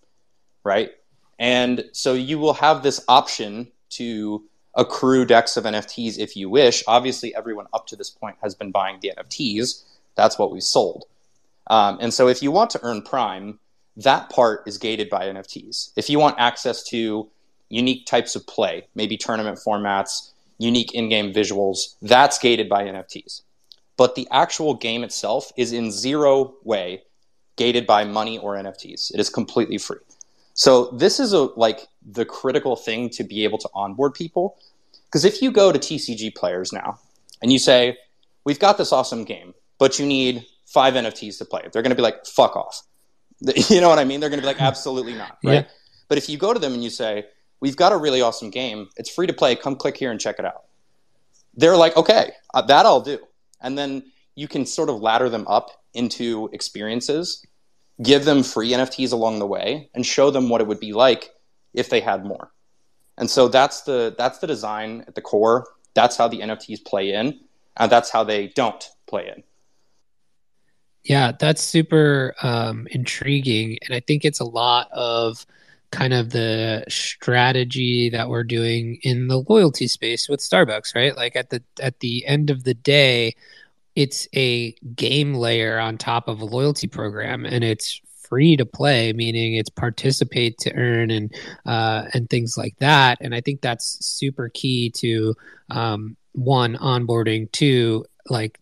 Speaker 4: right? And so you will have this option to accrue decks of NFTs if you wish. Obviously, everyone up to this point has been buying the NFTs. That's what we sold. Um, and so if you want to earn Prime, that part is gated by NFTs. If you want access to unique types of play, maybe tournament formats, unique in game visuals, that's gated by NFTs. But the actual game itself is in zero way gated by money or NFTs. It is completely free. So this is a like the critical thing to be able to onboard people. Because if you go to TCG players now and you say, We've got this awesome game, but you need five NFTs to play it, they're going to be like, Fuck off. You know what I mean? They're going to be like, absolutely not. Right. Yeah. But if you go to them and you say, we've got a really awesome game, it's free to play, come click here and check it out. They're like, okay, uh, that I'll do. And then you can sort of ladder them up into experiences, give them free NFTs along the way, and show them what it would be like if they had more. And so that's the that's the design at the core. That's how the NFTs play in, and that's how they don't play in.
Speaker 1: Yeah, that's super um, intriguing. And I think it's a lot of kind of the strategy that we're doing in the loyalty space with Starbucks, right? Like at the at the end of the day, it's a game layer on top of a loyalty program and it's free to play, meaning it's participate to earn and uh, and things like that. And I think that's super key to um, one onboarding, two like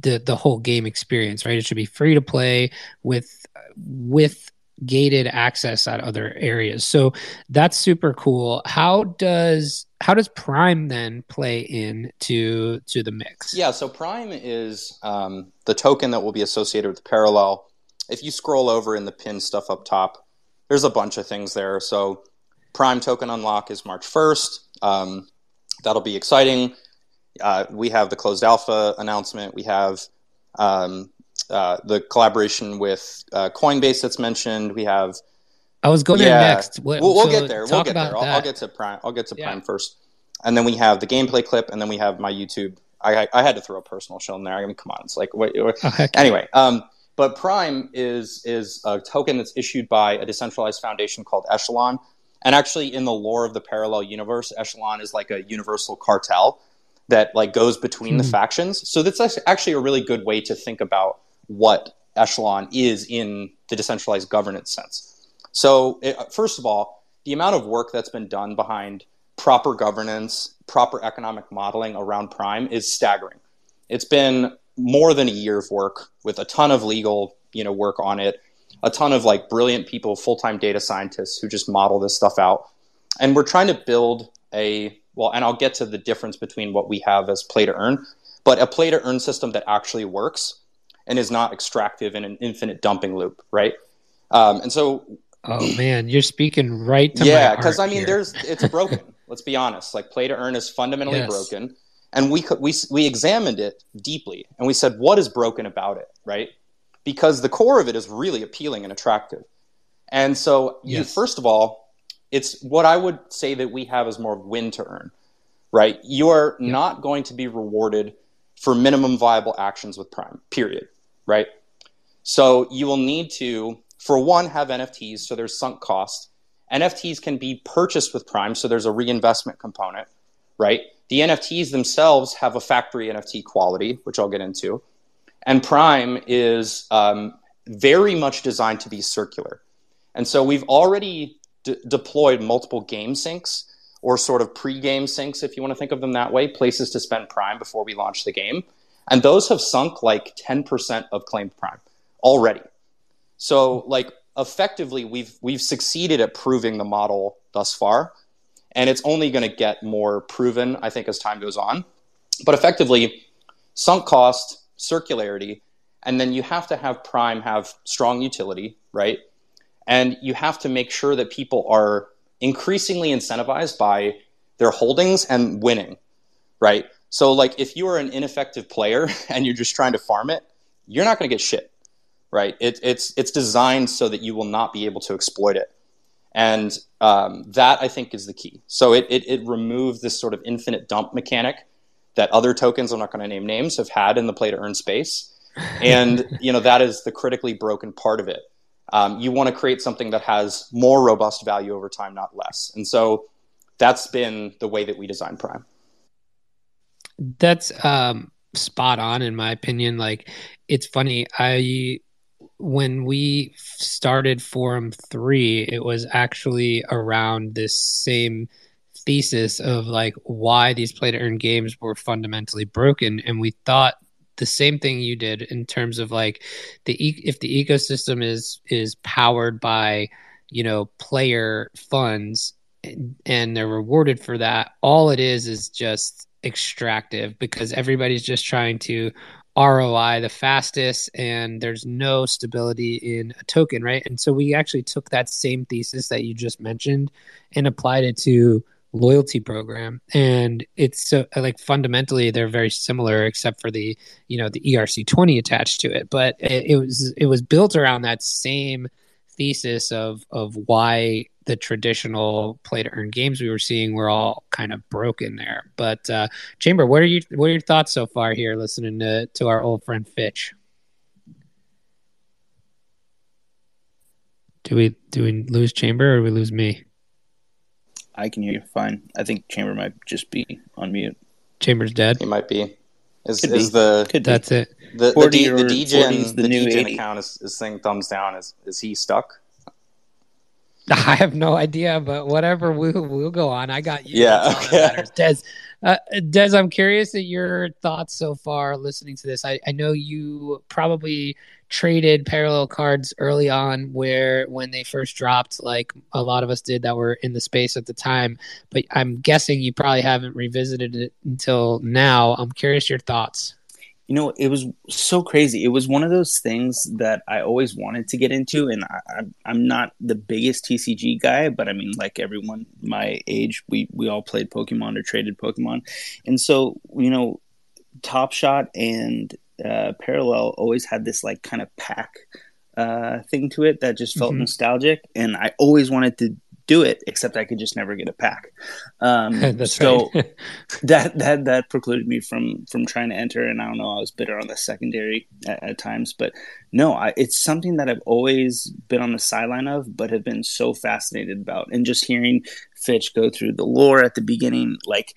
Speaker 1: the the whole game experience, right? It should be free to play with with gated access at other areas. So that's super cool. How does how does Prime then play into to the mix?
Speaker 4: Yeah, so Prime is um, the token that will be associated with Parallel. If you scroll over in the pin stuff up top, there's a bunch of things there. So Prime token unlock is March 1st. Um, that'll be exciting. Uh, we have the closed alpha announcement. We have um, uh, the collaboration with uh, Coinbase that's mentioned. We have.
Speaker 1: I was going yeah, there next.
Speaker 4: What, we'll, we'll so get there. We'll get there. I'll, I'll, get to Prime. I'll get to yeah. Prime first, and then we have the gameplay clip, and then we have my YouTube. I, I had to throw a personal show in there. I mean, come on, it's like wait, wait. Oh, anyway. Um, but Prime is is a token that's issued by a decentralized foundation called Echelon, and actually, in the lore of the parallel universe, Echelon is like a universal cartel that like goes between mm the hmm. factions. So that's actually a really good way to think about what echelon is in the decentralized governance sense. So it, first of all, the amount of work that's been done behind proper governance, proper economic modeling around Prime is staggering. It's been more than a year of work with a ton of legal, you know, work on it, a ton of like brilliant people, full-time data scientists who just model this stuff out. And we're trying to build a well, and I'll get to the difference between what we have as play to earn, but a play to earn system that actually works and is not extractive in an infinite dumping loop, right? Um, and so,
Speaker 1: oh man, you're speaking right to
Speaker 4: yeah, because I mean, here. there's it's broken. Let's be honest. Like play to earn is fundamentally yes. broken, and we we we examined it deeply, and we said what is broken about it, right? Because the core of it is really appealing and attractive. And so, yes. you first of all, it's what I would say that we have is more win to earn, right? You are yeah. not going to be rewarded for minimum viable actions with Prime, period, right? So you will need to, for one, have NFTs, so there's sunk cost. NFTs can be purchased with Prime, so there's a reinvestment component, right? The NFTs themselves have a factory NFT quality, which I'll get into. and Prime is um, very much designed to be circular. And so we've already d- deployed multiple game sinks or sort of pre-game sinks, if you want to think of them that way, places to spend Prime before we launch the game. And those have sunk like 10% of claimed Prime already. So like effectively we've we've succeeded at proving the model thus far. And it's only going to get more proven, I think, as time goes on. But effectively, sunk cost, circularity, and then you have to have Prime have strong utility, right? And you have to make sure that people are increasingly incentivized by their holdings and winning, right? So, like, if you are an ineffective player and you're just trying to farm it, you're not going to get shit, right? It, it's it's designed so that you will not be able to exploit it, and um, that I think is the key. So it, it it removes this sort of infinite dump mechanic that other tokens I'm not going to name names have had in the play to earn space, and you know that is the critically broken part of it. Um, you want to create something that has more robust value over time, not less. And so that's been the way that we design Prime.
Speaker 1: That's um, spot on, in my opinion. Like, it's funny. I when we started Forum Three, it was actually around this same thesis of like why these play to earn games were fundamentally broken, and we thought the same thing you did in terms of like the if the ecosystem is is powered by you know player funds and they're rewarded for that all it is is just extractive because everybody's just trying to ROI the fastest and there's no stability in a token, right? And so we actually took that same thesis that you just mentioned and applied it to loyalty program. And it's so like fundamentally they're very similar except for the you know the ERC20 attached to it. But it, it was it was built around that same thesis of of why the traditional play to earn games we were seeing were all kind of broken there. But uh chamber what are you what are your thoughts so far here listening to to our old friend fitch? Do we do we lose chamber or do we lose me
Speaker 3: I can hear you fine. I think Chamber might just be on mute.
Speaker 1: Chamber's dead.
Speaker 4: He might be. Is,
Speaker 3: Could
Speaker 4: is
Speaker 3: be.
Speaker 4: the
Speaker 3: Could
Speaker 1: That's it.
Speaker 4: the the,
Speaker 3: 40
Speaker 4: D, the
Speaker 3: or
Speaker 4: DJ
Speaker 3: 40 is the
Speaker 4: the,
Speaker 3: new
Speaker 4: DJ account is, is saying thumbs down. Is is he stuck?
Speaker 1: I have no idea, but whatever, we'll, we'll go on. I got you.
Speaker 4: Yeah, okay.
Speaker 1: Des, uh, Des, I'm curious at your thoughts so far listening to this. I, I know you probably traded parallel cards early on where when they first dropped, like a lot of us did that were in the space at the time, but I'm guessing you probably haven't revisited it until now. I'm curious your thoughts.
Speaker 3: You know, it was so crazy. It was one of those things that I always wanted to get into, and I, I'm- I'm not the biggest TCG guy, but I mean, like everyone my age, we we all played Pokemon or traded Pokemon, and so you know, Top Shot and uh, Parallel always had this like kind of pack uh, thing to it that just felt
Speaker 1: Mhm.
Speaker 3: nostalgic, and I always wanted to do it, except I could just never get a pack. Um, so that that that precluded me from from trying to enter and i don't know i was bitter on the secondary at, at times but no I, it's something that i've always been on the sideline of but have been so fascinated about and just hearing fitch go through the lore at the beginning like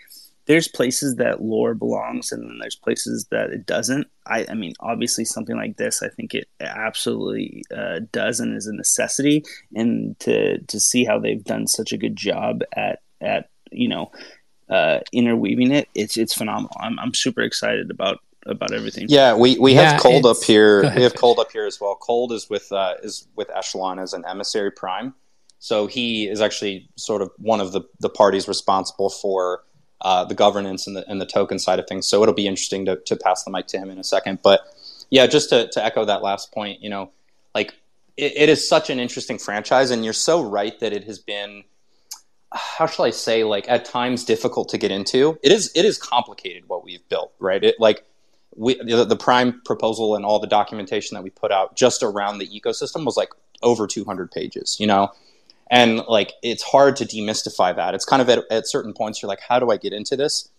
Speaker 3: there's places that lore belongs and then there's places that it doesn't i, I mean obviously something like this i think it absolutely uh, does and is a necessity and to to see how they've done such a good job at at you know uh, interweaving it, it's it's phenomenal. I'm I'm super excited about about everything.
Speaker 4: Yeah, we, we
Speaker 1: Yeah,
Speaker 4: have Cold up here. We have Cold up here as well. Cold is with uh, is with Echelon as an emissary prime, so he is actually sort of one of the, the parties responsible for uh, the governance and the and the token side of things. So it'll be interesting to, to pass the mic to him in a second. But yeah, just to, to echo that last point, you know, like it, it is such an interesting franchise, and you're so right that it has been how shall I say, like at times difficult to get into. It is it is complicated what we've built, right? It like we the, the prime proposal and all the documentation that we put out just around the ecosystem was like over 200 pages, you know, and like it's hard to demystify that. It's kind of at, at certain points you're like, how do I get into this?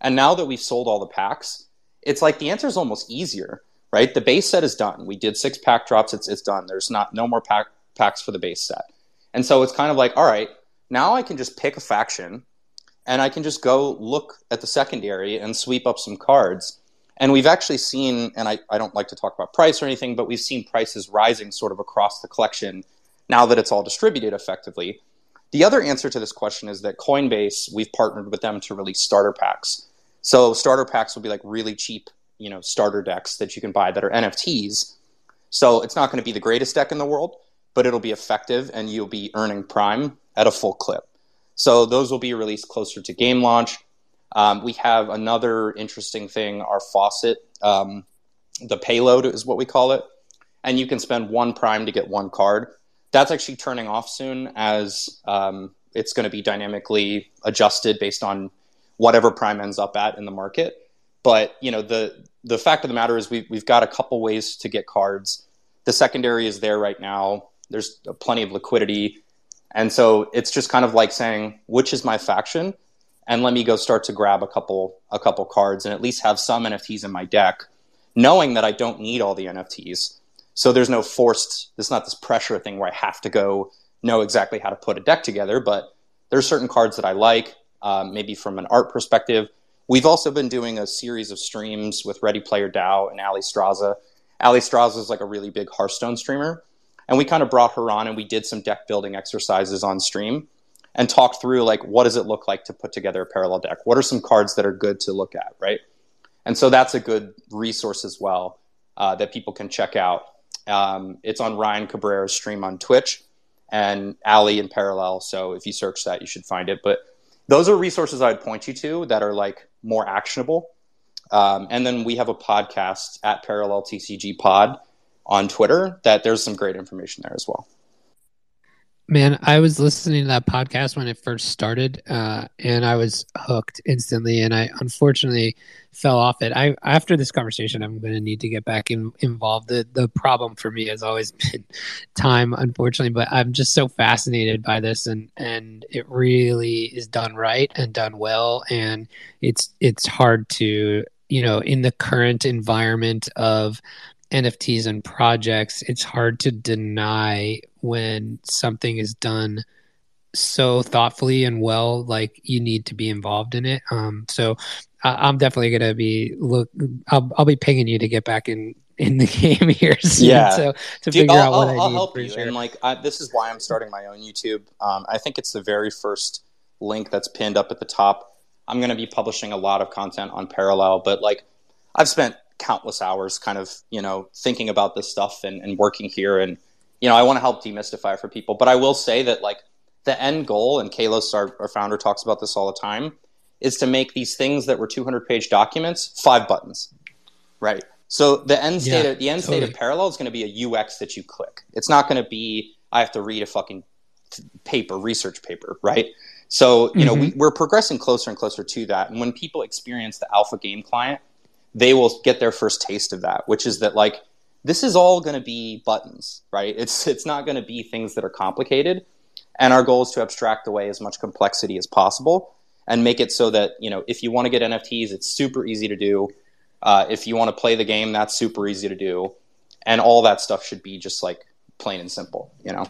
Speaker 4: And now that we've sold all the packs, it's like the answer is almost easier, right? The base set is done. We did six pack drops. It's it's done. There's not no more pack packs for the base set, and so it's kind of like, all right, now I can just pick a faction, and I can just go look at the secondary and sweep up some cards. And we've actually seen, and I, I don't like to talk about price or anything, but we've seen prices rising sort of across the collection now that it's all distributed effectively. The other answer to this question is that Coinbase, we've partnered with them to release starter packs. So starter packs will be like really cheap, you know, starter decks that you can buy that are NFTs. So it's not going to be the greatest deck in the world, but it'll be effective and you'll be earning prime at a full clip. So those will be released closer to game launch. Um, we have another interesting thing, our faucet. Um, the payload is what we call it. And you can spend one prime to get one card. That's actually turning off soon as um, it's going to be dynamically adjusted based on whatever prime ends up at in the market. But you know the the fact of the matter is we, we've got a couple ways to get cards. The secondary is there right now. There's plenty of liquidity. And so it's just kind of like saying, which is my faction? and let me go start to grab a couple a couple cards and at least have some NFTs in my deck, knowing that I don't need all the NFTs. So there's no forced. it's not this pressure thing where I have to go know exactly how to put a deck together. But there's certain cards that I like, um, maybe from an art perspective. We've also been doing a series of streams with Ready Player DAO and Alliestrasza. Ali Straza is like a really big Hearthstone streamer, and we kind of brought her on and we did some deck building exercises on stream and talk through like what does it look like to put together a parallel deck? What are some cards that are good to look at, right? And so that's a good resource as well uh, that people can check out. Um, it's on Ryan Cabrera's stream on Twitch and Ali in parallel. So if you search that, you should find it. But those are resources I'd point you to that are like more actionable. Um, and then we have a podcast at Parallel TCG Pod on Twitter that there's some great information there as well.
Speaker 1: Man, I was listening to that podcast when it first started, uh, and I was hooked instantly. And I unfortunately fell off it. I after this conversation, I'm going to need to get back in, involved. The the problem for me has always been time, unfortunately. But I'm just so fascinated by this, and and it really is done right and done well. And it's it's hard to you know in the current environment of NFTs and projects, it's hard to deny when something is done so thoughtfully and well. Like you need to be involved in it. Um, so I, am definitely gonna be look. I'll, I'll be pinging you to get back in in the game here soon. Yeah. So to
Speaker 4: Dude,
Speaker 1: figure
Speaker 4: I'll,
Speaker 1: out what
Speaker 4: I'll,
Speaker 1: I need.
Speaker 4: help you.
Speaker 1: Sure.
Speaker 4: And like I, this is why I'm starting my own YouTube. Um, I think it's the very first link that's pinned up at the top. I'm going to be publishing a lot of content on Parallel, but like I've spent countless hours kind of you know thinking about this stuff and, and working here and you know i want to help demystify for people but i will say that like the end goal and kalos our, our founder talks about this all the time is to make these things that were 200 page documents five buttons right? So the end state
Speaker 1: Yeah,
Speaker 4: of, the end
Speaker 1: totally.
Speaker 4: state of parallel is going to be a ux that you click. It's not going to be i have to read a fucking paper research paper right? So you know we, mm-hmm. we're progressing closer and closer to that and when people experience the alpha game client they will get their first taste of that, which is that like this is all going to be buttons, right? It's it's not going to be things that are complicated, and our goal is to abstract away as much complexity as possible and make it so that you know if you want to get NFTs, it's super easy to do. Uh, if you want to play the game, that's super easy to do, and all that stuff should be just like plain and simple, you know.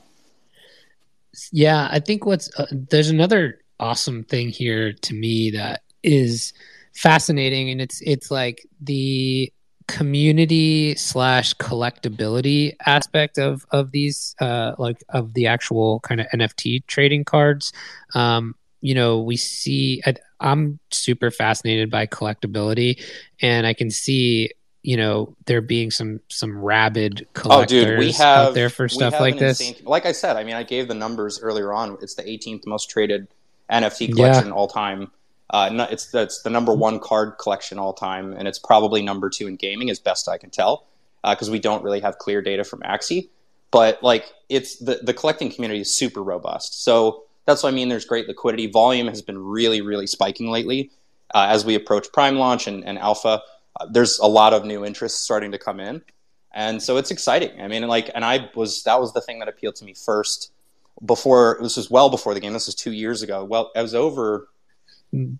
Speaker 1: Yeah, I think what's uh, there's another awesome thing here to me that is fascinating, and it's it's like the community slash collectability aspect of of these uh like of the actual kind of NFT trading cards. Um, you know, we see I, I'm super fascinated by collectability, and I can see you know there being some some rabid
Speaker 4: Oh,
Speaker 1: collectors
Speaker 4: dude, we have
Speaker 1: out there for stuff like this.
Speaker 4: insane- like I said, I mean, I gave the numbers earlier on. It's the 18th most traded NFT
Speaker 1: Yeah.
Speaker 4: collection all time. Uh, it's the, number one card collection all time, and it's probably number two in gaming, as best I can tell, because we don't really have clear data from Axie. But like, it's the the collecting community is super robust. So that's what I mean. There's great liquidity. Volume has been really, really spiking lately uh, as we approach Prime launch and, and Alpha. Uh, there's a lot of new interest starting to come in, and so it's exciting. I mean, like, and I was that was the thing that appealed to me first. Before this was well before the game. This was two years ago. Well, I was over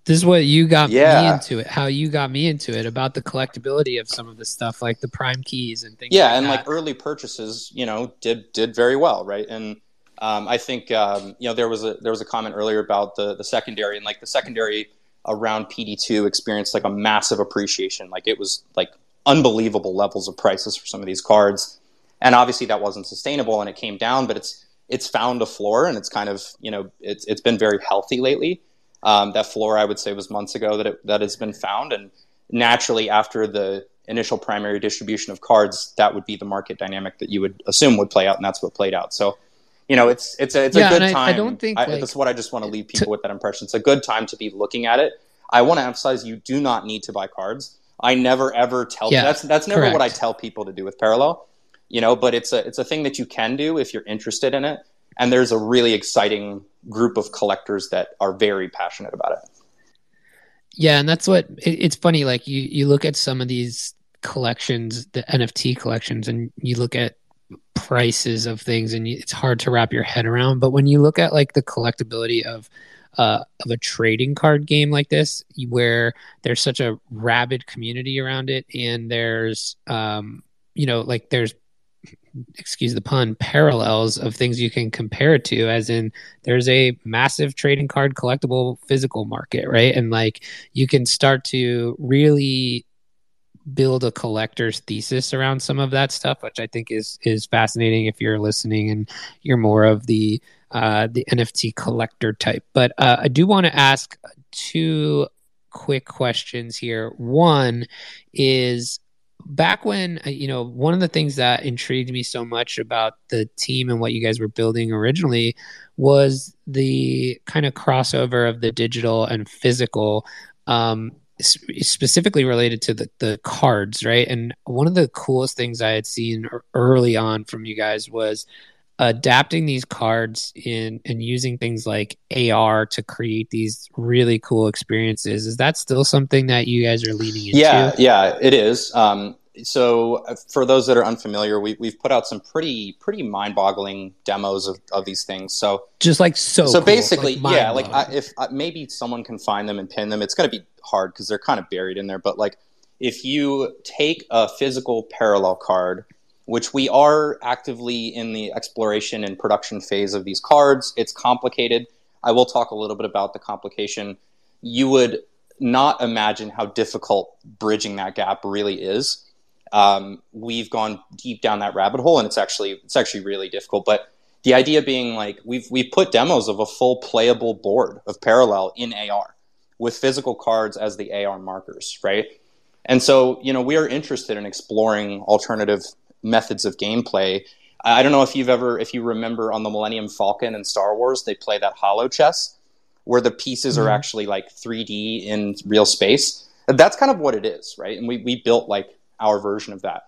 Speaker 1: this is what you got me into it how you got me into it about the collectability of some of the stuff like the prime keys and things
Speaker 4: yeah
Speaker 1: like
Speaker 4: and
Speaker 1: that.
Speaker 4: like early purchases you know did did very well right and um, i think um, you know there was a there was a comment earlier about the the secondary and like the secondary around PD2 experienced like a massive appreciation. Like it was like unbelievable levels of prices for some of these cards. And obviously that wasn't sustainable and it came down, but it's it's found a floor and it's kind of, you know, it's it's been very healthy lately. Um, that floor I would say was months ago that it, that has been found and naturally after the initial primary distribution of cards, that would be the market dynamic that you would assume would play out and that's what played out. So you know, it's it's a it's
Speaker 1: Yeah,
Speaker 4: a good
Speaker 1: I-
Speaker 4: time.
Speaker 1: I don't think, like,
Speaker 4: that's what I just want to leave people with that impression. It's a good time to be looking at it. I want to emphasize you do not need to buy cards. I never ever tell
Speaker 1: Yeah,
Speaker 4: that's that's never what I tell people to do with parallel. You know, but it's a it's a thing that you can do if you're interested in it. And there's a really exciting group of collectors that are very passionate about it.
Speaker 1: Yeah, and that's what it, it's funny. Like you, you look at some of these collections, the NFT collections, and you look at prices of things, and you, it's hard to wrap your head around. But when you look at like the collectability of uh, of a trading card game like this, where there's such a rabid community around it, and there's um, you know, like there's excuse the pun, parallels of things you can compare it to, as in there's a massive trading card collectible physical market, right? And like you can start to really build a collector's thesis around some of that stuff, which I think is is fascinating if you're listening and you're more of the uh, the NFT collector type. But uh, I do want to ask two quick questions here. One is back when uh, you know one of the things that intrigued me so much about the team and what you guys were building originally was the kind of crossover of the digital and physical um specifically related to the, the cards right? And one of the coolest things i had seen early on from you guys was adapting these cards in and using things like ar to create these really cool experiences is that still something that you guys are leaning into
Speaker 4: Yeah, yeah, it is. Um, so uh, for those that are unfamiliar, we, we've put out some pretty pretty mind boggling demos of, of these things. So
Speaker 1: just like so
Speaker 4: so
Speaker 1: cool,
Speaker 4: basically,
Speaker 1: like
Speaker 4: yeah, like I, if uh, maybe someone can find them and pin them, it's going to be hard because they're kind of buried in there. But like if you take a physical parallel card, which we are actively in the exploration and production phase of these cards, it's complicated. I will talk a little bit about the complication. You would not imagine how difficult bridging that gap really is. Um, we've gone deep down that rabbit hole, and it's actually it's actually really difficult. But the idea being like we've we've put demos of a full playable board of parallel in AR with physical cards as the AR markers, right? And so, you know, we are interested in exploring alternative methods of gameplay. I don't know if you've ever, if you remember on the Millennium Falcon and Star Wars, they play that holochess where the pieces are
Speaker 1: Mhm.
Speaker 4: actually like 3D in real space. That's kind of what it is, right? And we, we built like our version of that.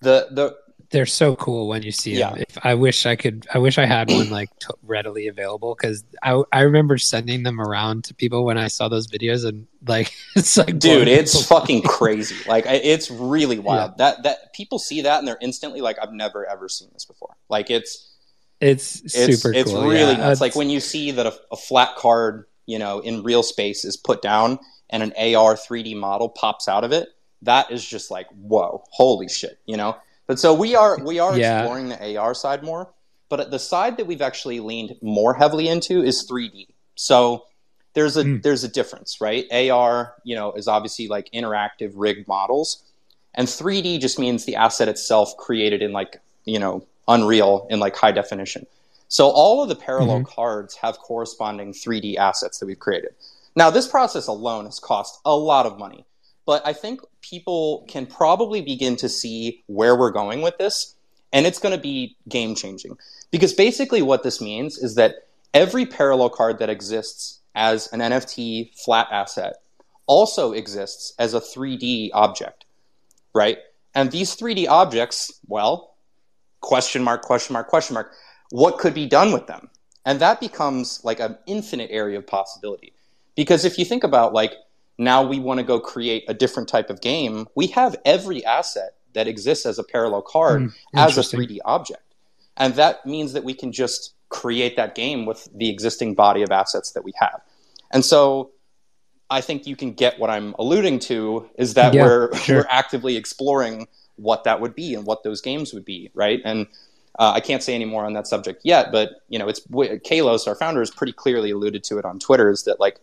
Speaker 4: The the
Speaker 1: they're so cool when you see them. If I wish I could, I wish I had one like t- readily available because I I remember sending them around to people when I saw those videos and like it's like
Speaker 4: dude it's fucking crazy. Like it's really wild. That that people see that and they're instantly like i've never ever seen this before. Like it's
Speaker 1: It's
Speaker 4: it's
Speaker 1: super
Speaker 4: it's
Speaker 1: cool.
Speaker 4: really
Speaker 1: yeah. It's-
Speaker 4: like when you see that a, a flat card you know in real space is put down and an ar 3d model pops out of it that is just like whoa holy shit you know but so we are we are
Speaker 1: Yeah.
Speaker 4: exploring the ar side more but the side that we've actually leaned more heavily into is 3d so there's a
Speaker 1: Mm.
Speaker 4: there's a difference right? Ar you know is obviously like interactive rigged models and 3d just means the asset itself created in like you know unreal in like high definition. So all of the parallel cards have corresponding 3d assets that we've created. Now this process alone has cost a lot of money but i think people can probably begin to see where we're going with this and it's going to be game changing because basically what this means is that every parallel card that exists as an nft flat asset also exists as a 3d object right? And these 3d objects well question mark question mark question mark what could be done with them? And that becomes like an infinite area of possibility. Because if you think about like now we want to go create a different type of game we have every asset that exists as a parallel card
Speaker 1: Mm,
Speaker 4: as a 3d object and that means that we can just create that game with the existing body of assets that we have and so i think you can get what i'm alluding to is that
Speaker 1: Yeah,
Speaker 4: we're
Speaker 1: sure.
Speaker 4: we're actively exploring what that would be and what those games would be right and uh, I can't say any more on that subject yet, but you know, it's Kalos, our founder, has pretty clearly alluded to it on Twitter. Is that like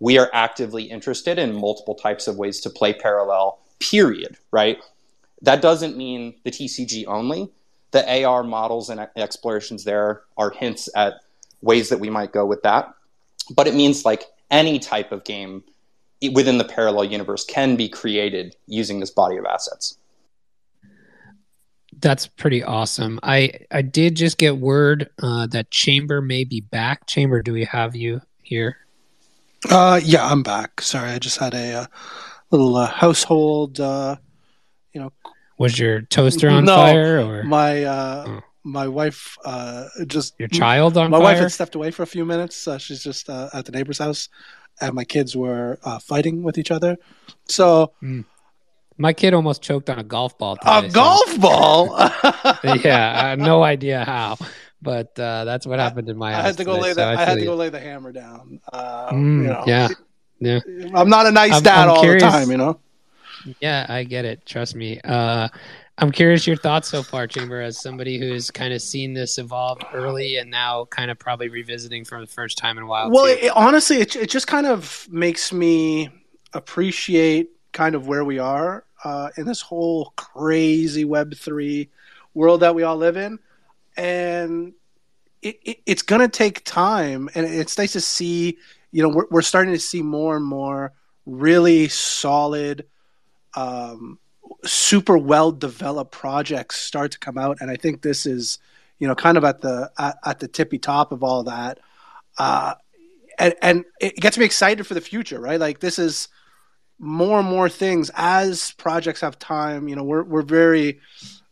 Speaker 4: we are actively interested in multiple types of ways to play parallel, period, right? That doesn't mean the TCG only. The AR models and explorations there are hints at ways that we might go with that. But it means like any type of game within the parallel universe can be created using this body of assets.
Speaker 1: That's pretty awesome. I I did just get word uh, that Chamber may be back. Chamber, do we have you here?
Speaker 2: Uh, yeah, I'm back. Sorry, I just had a uh, little uh, household. Uh, you know,
Speaker 1: was your toaster on
Speaker 2: no,
Speaker 1: fire or
Speaker 2: my uh, oh. my wife uh, just
Speaker 1: your child on
Speaker 2: my
Speaker 1: fire?
Speaker 2: wife had stepped away for a few minutes. Uh, she's just uh, at the neighbor's house, and my kids were uh, fighting with each other. So.
Speaker 1: Mm. My kid almost choked on a golf ball.
Speaker 2: Today, a golf ball?
Speaker 1: yeah, I have no idea how, but uh, that's what happened in my house.
Speaker 2: I had to go
Speaker 1: today,
Speaker 2: lay
Speaker 1: so
Speaker 2: the, I,
Speaker 1: I
Speaker 2: had to
Speaker 1: you.
Speaker 2: go lay the hammer down. Uh,
Speaker 1: mm,
Speaker 2: you know,
Speaker 1: yeah, yeah.
Speaker 2: I'm not a nice
Speaker 1: I'm,
Speaker 2: dad
Speaker 1: I'm
Speaker 2: all
Speaker 1: curious.
Speaker 2: the time, you know.
Speaker 1: Yeah, I get it. Trust me. Uh, I'm curious your thoughts so far, Chamber, as somebody who's kind of seen this evolve early and now kind of probably revisiting for the first time in a while.
Speaker 2: Well, it, honestly, it, it just kind of makes me appreciate kind of where we are uh, in this whole crazy Web three world that we all live in, and it, it, it's going to take time, and it's nice to see. You know, we're, we're starting to see more and more really solid, um, super well developed projects start to come out, and I think this is, you know, kind of at the at, at the tippy top of all that. Uh, and, and it gets me excited for the future, right? Like this is more and more things as projects have time. You know, we're we're very.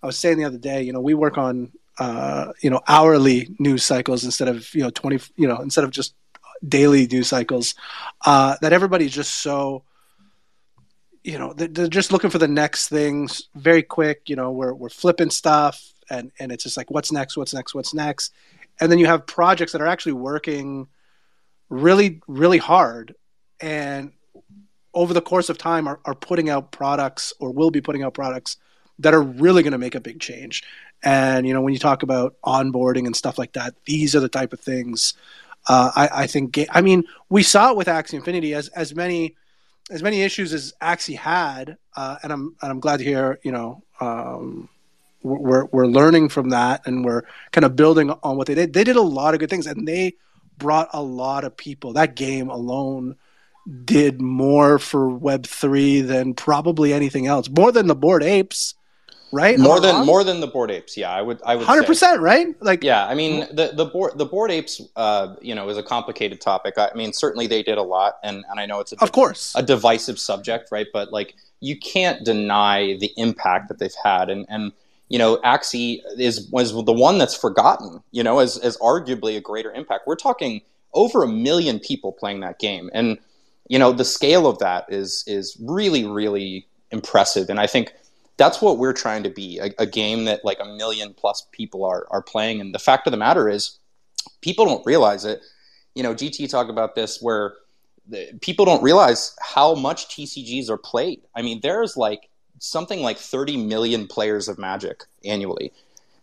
Speaker 2: I was saying the other day, you know, we work on uh, you know hourly news cycles instead of you know twenty, you know, instead of just daily news cycles. Uh, that everybody's just so. You know, they're, they're just looking for the next things very quick. You know, we're we're flipping stuff, and and it's just like, what's next? What's next? What's next? And then you have projects that are actually working really, really hard, and over the course of time are, are putting out products or will be putting out products that are really going to make a big change. And you know, when you talk about onboarding and stuff like that, these are the type of things uh, I, I, think. I mean, we saw it with Axie Infinity as as many as many issues as Axie had, uh, and I'm and I'm glad to hear you know um, we're we're learning from that and we're kind of building on what they did. They did a lot of good things and they brought a lot of people. That game alone did more for Web three than probably anything else, more than the Bored Apes, right?
Speaker 4: More than wrong? more than the Bored Apes, yeah. I would I would
Speaker 2: hundred percent, right? Like
Speaker 4: yeah, I mean the the board the Bored Apes, uh, you know, is a complicated topic. I mean, certainly they did a lot, and and I know it's a
Speaker 2: of course
Speaker 4: a divisive subject, right? But like you can't deny the impact that they've had, and and you know, Axie is was the one that's forgotten, you know, as as arguably a greater impact. We're talking over a million people playing that game, and you know the scale of that is is really really impressive and i think that's what we're trying to be a, a, game that like a million plus people are are playing and the fact of the matter is people don't realize it you know gt talked about this where the, people don't realize how much tcgs are played i mean there's like something like 30 million players of magic annually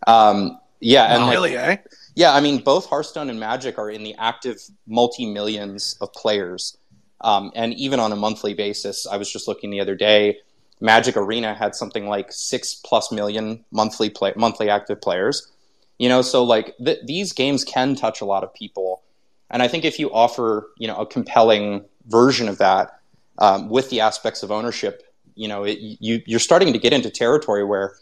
Speaker 4: um, yeah and
Speaker 2: really
Speaker 4: like,
Speaker 2: eh?
Speaker 4: yeah i mean both hearthstone and magic are in the active multi-millions of players um, and even on a monthly basis, I was just looking the other day. Magic Arena had something like six plus million monthly play, monthly active players. You know, so like th- these games can touch a lot of people, and I think if you offer you know a compelling version of that um, with the aspects of ownership, you know, it, you you're starting to get into territory where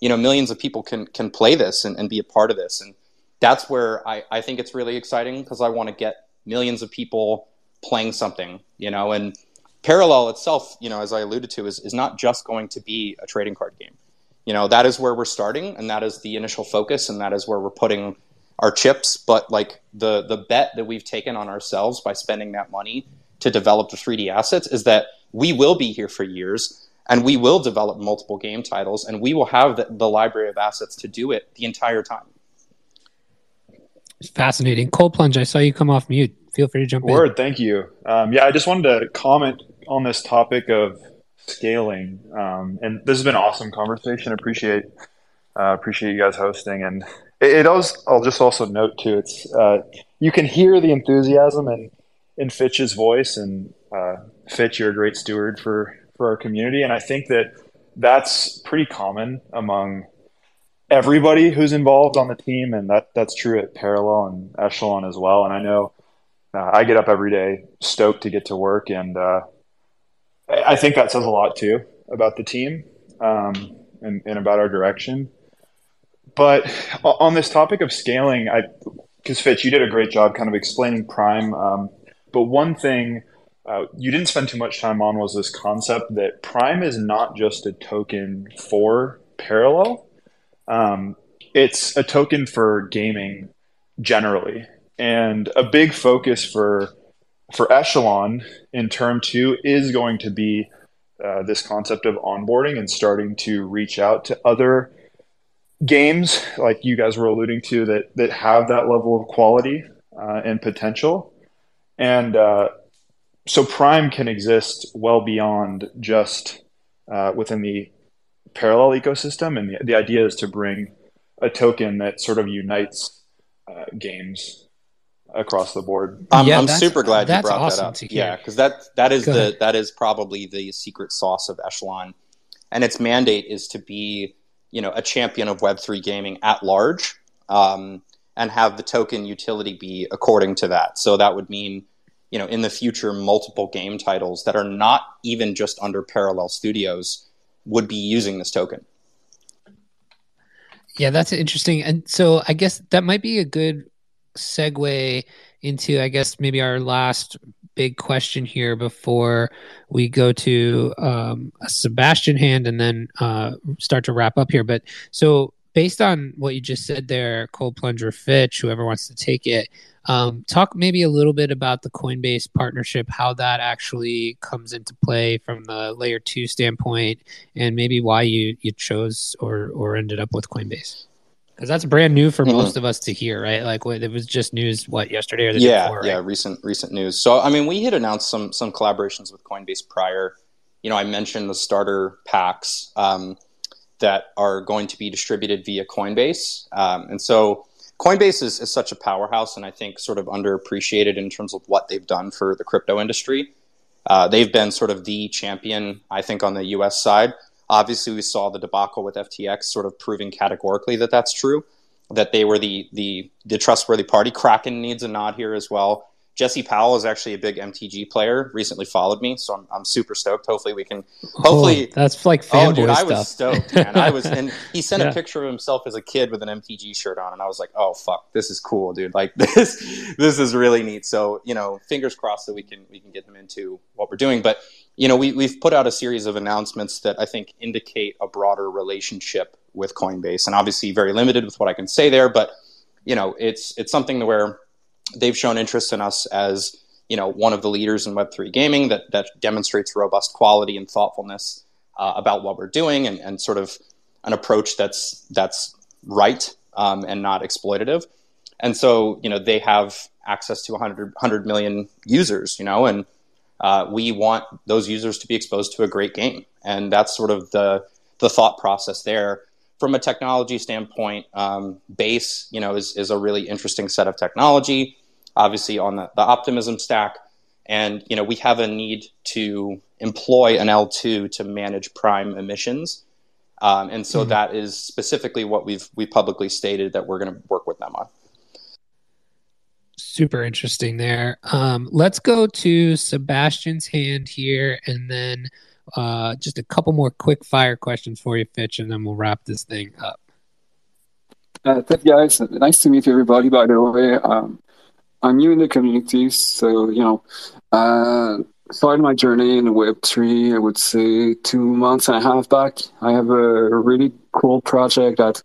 Speaker 4: you know millions of people can can play this and, and be a part of this, and that's where I, I think it's really exciting because I want to get millions of people playing something, you know, and parallel itself, you know, as I alluded to, is, is not just going to be a trading card game. You know, that is where we're starting and that is the initial focus and that is where we're putting our chips. But like the the bet that we've taken on ourselves by spending that money to develop the 3D assets is that we will be here for years and we will develop multiple game titles and we will have the, the library of assets to do it the entire time.
Speaker 1: It's fascinating. Cold plunge, I saw you come off mute feel free to jump
Speaker 8: Word, in.
Speaker 1: Word,
Speaker 8: thank you. Um, yeah, I just wanted to comment on this topic of scaling, um, and this has been an awesome conversation. Appreciate uh, appreciate you guys hosting, and it, it. I'll just also note too, it's uh, you can hear the enthusiasm, and in Fitch's voice, and uh, Fitch, you're a great steward for for our community, and I think that that's pretty common among everybody who's involved on the team, and that that's true at Parallel and Echelon as well. And I know uh, I get up every day stoked to get to work, and uh, I think that says a lot too about the team um, and, and about our direction. But on this topic of scaling, I because Fitch, you did a great job kind of explaining Prime. Um, but one thing uh, you didn't spend too much time on was this concept that Prime is not just a token for Parallel. Um, it's a token for gaming generally, and a big focus for for Echelon in term two is going to be uh, this concept of onboarding and starting to reach out to other games like you guys were alluding to that that have that level of quality uh, and potential. And uh, so prime can exist well beyond just uh, within the parallel ecosystem. And the, the idea is to bring a token that sort of unites uh, games across the board.
Speaker 4: I'm,
Speaker 1: Yeah,
Speaker 4: I'm super glad you brought
Speaker 1: awesome
Speaker 4: that up.
Speaker 1: to
Speaker 4: yeah because that that is
Speaker 1: Go
Speaker 4: the
Speaker 1: ahead.
Speaker 4: that is probably the secret sauce of echelon. And its mandate is to be you know a champion of web3 gaming at large um, and have the token utility be according to that. So that would mean you know in the future multiple game titles that are not even just under parallel studios would be using this token.
Speaker 1: Yeah, that's interesting. And so I guess that might be a good segue into, I guess, maybe our last big question here before we go to um, a Sebastian hand and then uh, start to wrap up here. But so based on what you just said there, Cold Plunger Fitch, whoever wants to take it, um, talk maybe a little bit about the Coinbase partnership, how that actually comes into play from the layer two standpoint, and maybe why you you chose or or ended up with Coinbase. Because that's brand new for
Speaker 4: Mhm.
Speaker 1: most of us to hear, right? Like it was just news what yesterday or the
Speaker 4: yeah,
Speaker 1: day before, right?
Speaker 4: yeah, recent recent news. So I mean, we had announced some some collaborations with Coinbase prior. You know, I mentioned the starter packs um, that are going to be distributed via Coinbase, um, and so Coinbase is, is such a powerhouse, and I think sort of underappreciated in terms of what they've done for the crypto industry. Uh, they've been sort of the champion, I think, on the U.S. side. Obviously, we saw the debacle with FTX, sort of proving categorically that that's true that they were the the the trustworthy party. Kraken needs a nod here as well. Jesse Powell is actually a big MTG player. Recently followed me, so I'm, I'm super stoked. Hopefully, we can. Hopefully,
Speaker 1: Oh, that's like
Speaker 4: oh,
Speaker 1: fanboy
Speaker 4: dude, I
Speaker 1: stuff.
Speaker 4: was stoked, man. I was, and he sent
Speaker 1: Yeah.
Speaker 4: a picture of himself as a kid with an MTG shirt on, and I was like, oh fuck, this is cool, dude. Like this, this is really neat. So you know, fingers crossed that we can we can get them into what we're doing. But you know, we we've put out a series of announcements that I think indicate a broader relationship with Coinbase, and obviously very limited with what I can say there, but you know, it's it's something where they've shown interest in us as you know one of the leaders in Web three gaming that that demonstrates robust quality and thoughtfulness uh, about what we're doing and, and sort of an approach that's that's right um, and not exploitative. And so you know they have access to 100, 100 million users, you know, and uh, we want those users to be exposed to a great game, and that's sort of the the thought process there from a technology standpoint, um, Base, you know, is, is a really interesting set of technology. Obviously, on the, the Optimism stack, and you know, we have a need to employ an L two to manage prime emissions, um, and so
Speaker 1: Mhm.
Speaker 4: that is specifically what we've we publicly stated that we're going to work with them on.
Speaker 1: Super interesting there. Um, let's go to Sebastian's hand here, and then uh, just a couple more quick fire questions for you, Fitch, and then we'll wrap this thing up.
Speaker 9: Uh, thank you guys. Nice to meet everybody, by the way. Um, I'm new in the community, so, you know, uh, started my journey in Web3, I would say two months and a half back. I have a really cool project that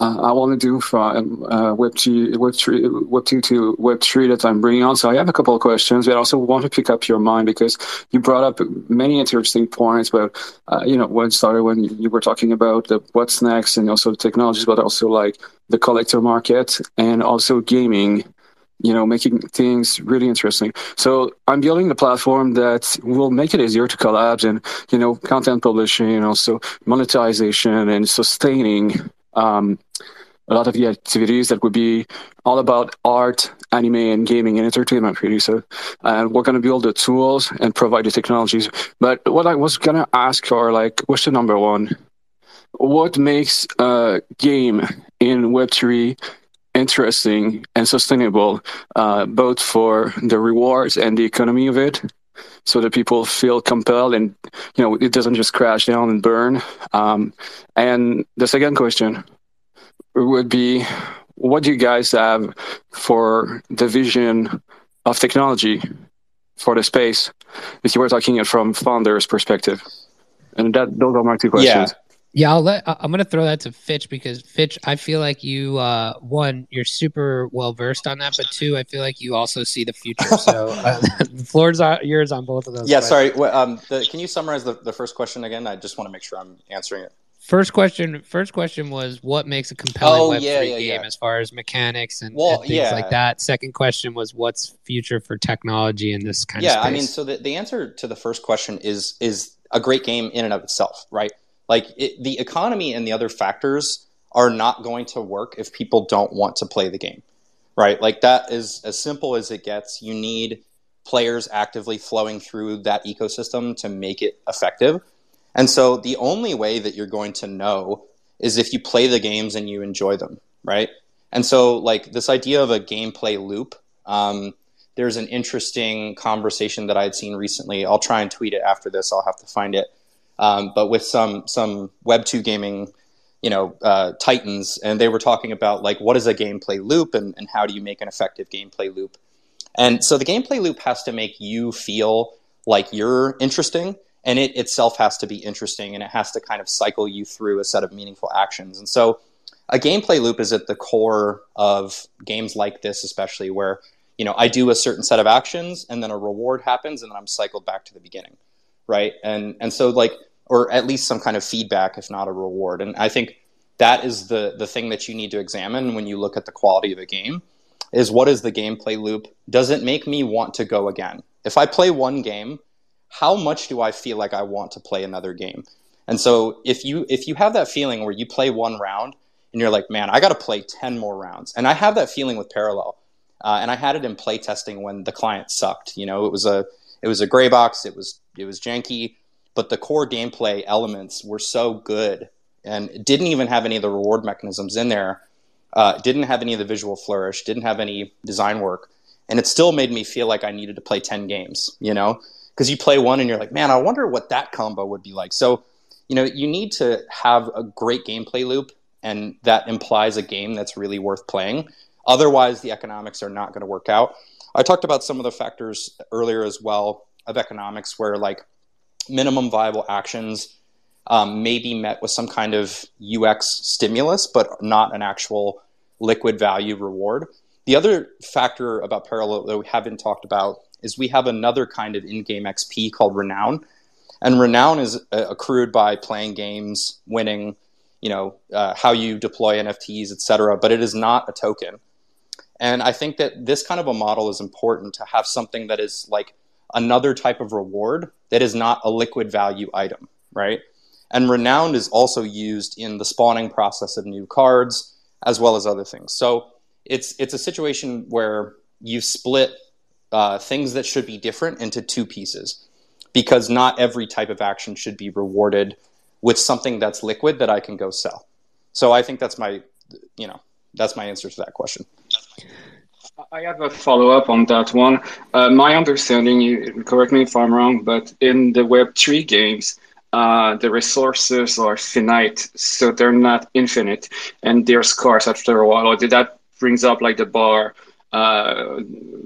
Speaker 9: uh, I want to do from uh, Web2, Web3, Web2 to Web3 that I'm bringing on. So I have a couple of questions, but I also want to pick up your mind because you brought up many interesting points But uh, you know, when started when you were talking about the what's next and also the technologies, but also like the collector market and also gaming you know, making things really interesting. So I'm building a platform that will make it easier to collab and, you know, content publishing and also monetization and sustaining, um, a lot of the activities that would be all about art, anime, and gaming and entertainment, really. So, and we're going to build the tools and provide the technologies. But what I was going to ask, or like, question number one, what makes a game in Web3 interesting and sustainable, uh, both for the rewards and the economy of it? So that people feel compelled and you know it doesn't just crash down and burn. Um, and the second question would be what do you guys have for the vision of technology for the space? If you were talking it from founders perspective. And that those are my two questions.
Speaker 1: yeah. Yeah, I'll let, I'm going to throw that to Fitch because Fitch, I feel like you, uh, one, you're super well versed on that, but two, I feel like you also see the future. So uh, the floor's yours on both of those.
Speaker 4: Yeah, questions. sorry. Um, the, can you summarize the, the first question again? I just want to make sure I'm answering it.
Speaker 1: First question. First question was what makes a compelling oh, Web yeah, yeah, game yeah. as far as mechanics and, well, and things like that. Second question was what's future for technology in this kind
Speaker 4: of
Speaker 1: yeah.
Speaker 4: I mean, so the, the answer to the first question is is a great game in and of itself, right? Like it, the economy and the other factors are not going to work if people don't want to play the game, right? Like that is as simple as it gets. You need players actively flowing through that ecosystem to make it effective. And so the only way that you're going to know is if you play the games and you enjoy them, right? And so, like this idea of a gameplay loop, um, there's an interesting conversation that I had seen recently. I'll try and tweet it after this. I'll have to find it um, but with some some Web two gaming, you know, uh, titans, and they were talking about like what is a gameplay loop and, and how do you make an effective gameplay loop. And so the gameplay loop has to make you feel like you're interesting, and it itself has to be interesting, and it has to kind of cycle you through a set of meaningful actions. And so a gameplay loop is at the core of games like this, especially where you know I do a certain set of actions, and then a reward happens, and then I'm cycled back to the beginning right? And and so like or at least some kind of feedback, if not a reward. And I think that is the the thing that you need to examine when you look at the quality of a game is what is the gameplay loop? Does it make me want to go again? If I play one game, how much do I feel like I want to play another game? And so if you if you have that feeling where you play one round and you're like, man, I got to play ten more rounds, and I have that feeling with Parallel, uh, and I had it in play testing when the client sucked. You know, it was a it was a gray box. It was it was janky, but the core gameplay elements were so good and didn't even have any of the reward mechanisms in there. Uh, didn't have any of the visual flourish. Didn't have any design work, and it still made me feel like I needed to play ten games. You know, because you play one and you're like, man, I wonder what that combo would be like. So, you know, you need to have a great gameplay loop, and that implies a game that's really worth playing. Otherwise, the economics are not going to work out. I talked about some of the factors earlier as well of economics where like minimum viable actions um, may be met with some kind of UX stimulus, but not an actual liquid value reward. The other factor about Parallel that we haven't talked about is we have another kind of in-game XP called Renown, and Renown is uh, accrued by playing games, winning, you know, uh, how you deploy NFTs, etc. But it is not a token. And I think that this kind of a model is important to have something that is like another type of reward that is not a liquid value item, right? And renowned is also used in the spawning process of new cards as well as other things. So it's it's a situation where you split uh, things that should be different into two pieces because not every type of action should be rewarded with something that's liquid that I can go sell. So I think that's my you know that's my answer to that question.
Speaker 9: I have a follow up on that one. Uh, my understanding, you correct me if I'm wrong, but in the Web3 games, uh, the resources are finite, so they're not infinite, and they're scarce after a while. That brings up like the bar uh,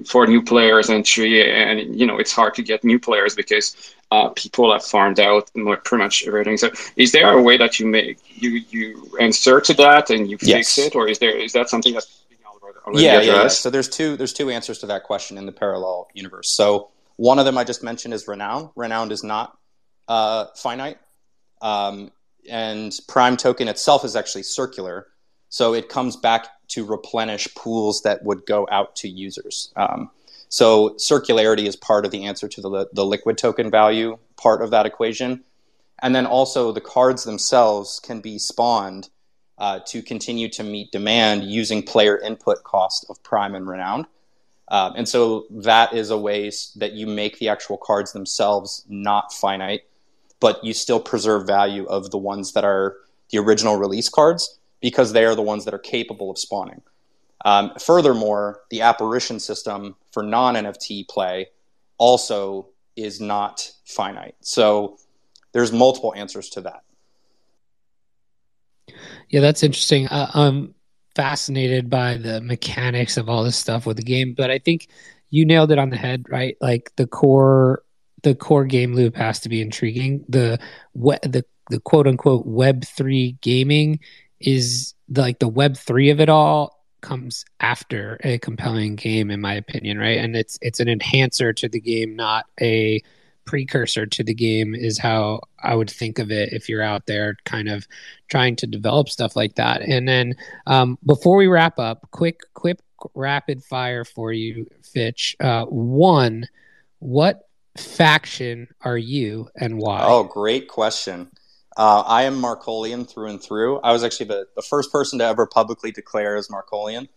Speaker 9: for new players entry, and you know it's hard to get new players because uh, people have farmed out pretty much everything. So, is there a way that you make you you answer to that and you fix yes. it, or is there is that something that
Speaker 4: yeah, yeah, yeah. So there's two there's two answers to that question in the parallel universe. So one of them I just mentioned is renown. Renowned is not uh, finite, um, and prime token itself is actually circular. So it comes back to replenish pools that would go out to users. Um, so circularity is part of the answer to the the liquid token value part of that equation, and then also the cards themselves can be spawned uh, to continue to meet demand using player input cost of prime and renowned. Um, and so that is a ways that you make the actual cards themselves not finite, but you still preserve value of the ones that are the original release cards because they are the ones that are capable of spawning. Um, furthermore, the apparition system for non NFT play also is not finite. So there's multiple answers to that.
Speaker 1: Yeah, that's interesting. Uh, I'm fascinated by the mechanics of all this stuff with the game, but I think you nailed it on the head, right? Like the core, the core game loop has to be intriguing. The what the the quote unquote Web three gaming is the, like the Web three of it all comes after a compelling game, in my opinion, right? And it's it's an enhancer to the game, not a precursor to the game is how I would think of it if you're out there kind of trying to develop stuff like that. And then um, before we wrap up, quick, quick, rapid fire for you, Fitch. Uh, one, what faction are you and why?
Speaker 4: Oh, great question. Uh, I am Marcolian through and through. I was actually the, the first person to ever publicly declare as Marcolian.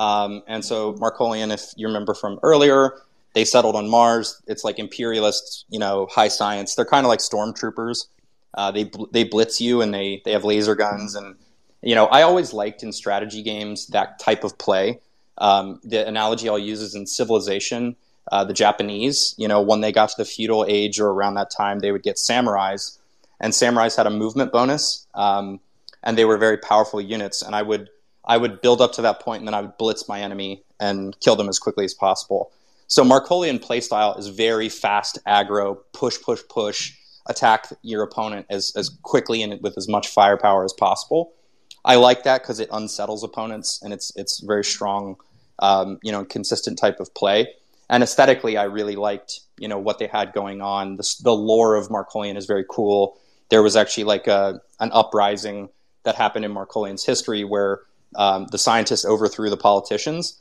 Speaker 4: Um, and so Marcolian, if you remember from earlier, they settled on Mars. It's like imperialist, you know, high science. They're kind of like stormtroopers. Uh, they they blitz you and they they have laser guns and you know I always liked in strategy games that type of play. Um, the analogy I'll use is in Civilization. Uh, the Japanese, you know, when they got to the feudal age or around that time, they would get samurais, and samurais had a movement bonus, um, and they were very powerful units. And I would I would build up to that point, and then I would blitz my enemy and kill them as quickly as possible. So Marcolian playstyle is very fast aggro, push, push, push, attack your opponent as, as quickly and with as much firepower as possible. I like that because it unsettles opponents and it's it's very strong, um, you know, consistent type of play. And aesthetically, I really liked you know what they had going on. The, the lore of Marcolian is very cool. There was actually like a an uprising that happened in Marcolian's history where um, the scientists overthrew the politicians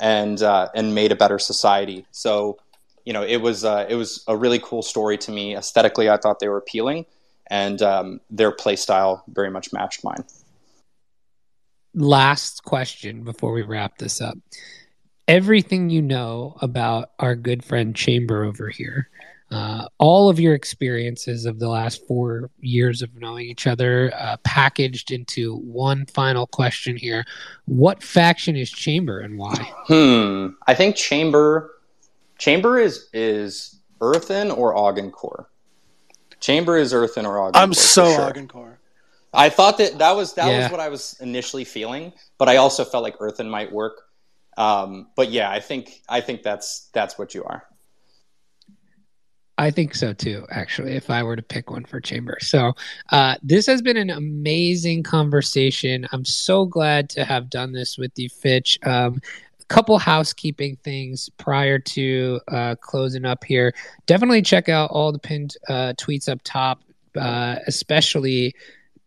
Speaker 4: and uh, and made a better society. So, you know, it was uh, it was a really cool story to me. Aesthetically, I thought they were appealing, and um, their play style very much matched mine.
Speaker 1: Last question before we wrap this up. Everything you know about our good friend Chamber over here, uh, all of your experiences of the last four years of knowing each other uh, packaged into one final question here. What faction is Chamber and why?
Speaker 4: Hmm. I think Chamber Chamber is is Earthen or Augencore. Chamber is Earthen or Augencore.
Speaker 2: I'm so
Speaker 4: sure.
Speaker 2: Augencore.
Speaker 4: I thought that that was that
Speaker 1: Yeah.
Speaker 4: was what I was initially feeling, but I also felt like Earthen might work. Um, but yeah, I think I think that's that's what you are.
Speaker 1: I think so too, actually, if I were to pick one for Chamber. So, uh, this has been an amazing conversation. I'm so glad to have done this with you, Fitch. Um, a couple housekeeping things prior to uh, closing up here. Definitely check out all the pinned uh, tweets up top, uh, especially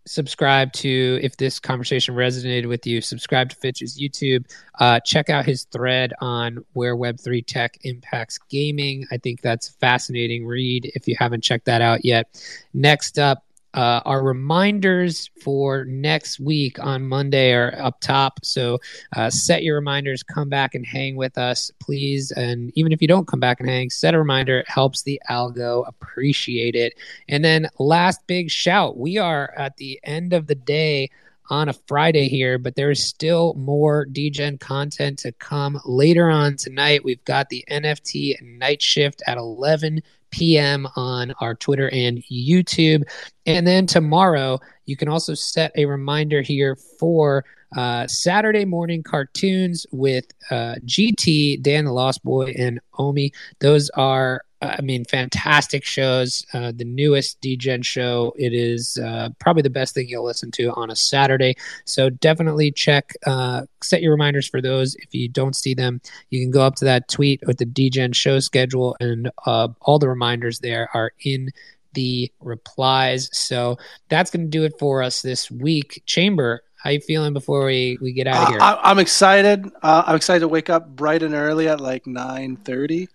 Speaker 1: subscribe to if this conversation resonated with you subscribe to fitch's youtube. Uh, check out his thread on where web3 tech impacts gaming. I think that's a fascinating read if you haven't checked that out yet. Next up uh, our reminders for next week on Monday are up top. So uh, set your reminders, come back and hang with us, please. And even if you don't come back and hang, set a reminder. It helps the algo appreciate it. And then last big shout we are at the end of the day on a Friday here, but there's still more DGen content to come later on tonight. We've got the NFT night shift at 11 p.m. on our Twitter and YouTube. And then tomorrow, you can also set a reminder here for uh, Saturday morning cartoons with uh, GT, Dan the Lost Boy, and Omi. Those are, I mean, fantastic shows. Uh, the newest DGen show. It is uh, probably the best thing you'll listen to on a Saturday. So definitely check, uh, set your reminders for those. If you don't see them, you can go up to that tweet with the DGen show schedule, and uh, all the reminders there are in the replies. So that's going to do it for us this week. Chamber, how you feeling before we, we get out of here?
Speaker 2: I, I'm excited. Uh, I'm excited to wake up bright and early at like 9:30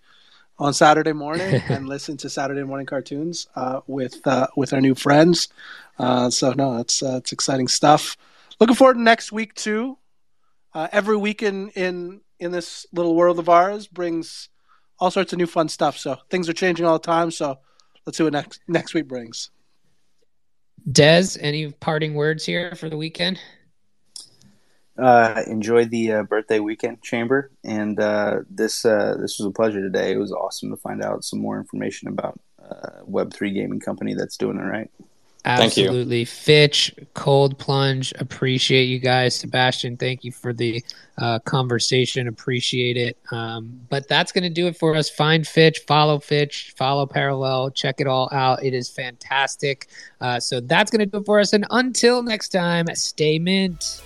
Speaker 2: on Saturday morning and listen to Saturday morning cartoons uh, with uh, with our new friends. Uh, so no, it's uh, it's exciting stuff. looking forward to next week too. Uh, every week in in in this little world of ours brings all sorts of new fun stuff. So things are changing all the time. So let's see what next next week brings.
Speaker 1: Des, any parting words here for the weekend?
Speaker 3: Uh, enjoy the uh, birthday weekend chamber, and uh, this uh, this was a pleasure today. It was awesome to find out some more information about uh, Web three gaming company that's doing it right.
Speaker 4: Thank you.
Speaker 1: Absolutely. Fitch, Cold Plunge, appreciate you guys. Sebastian, thank you for the uh, conversation. Appreciate it. Um, but that's going to do it for us. Find Fitch, follow Fitch, follow Parallel, check it all out. It is fantastic. Uh, so that's going to do it for us. And until next time, stay mint.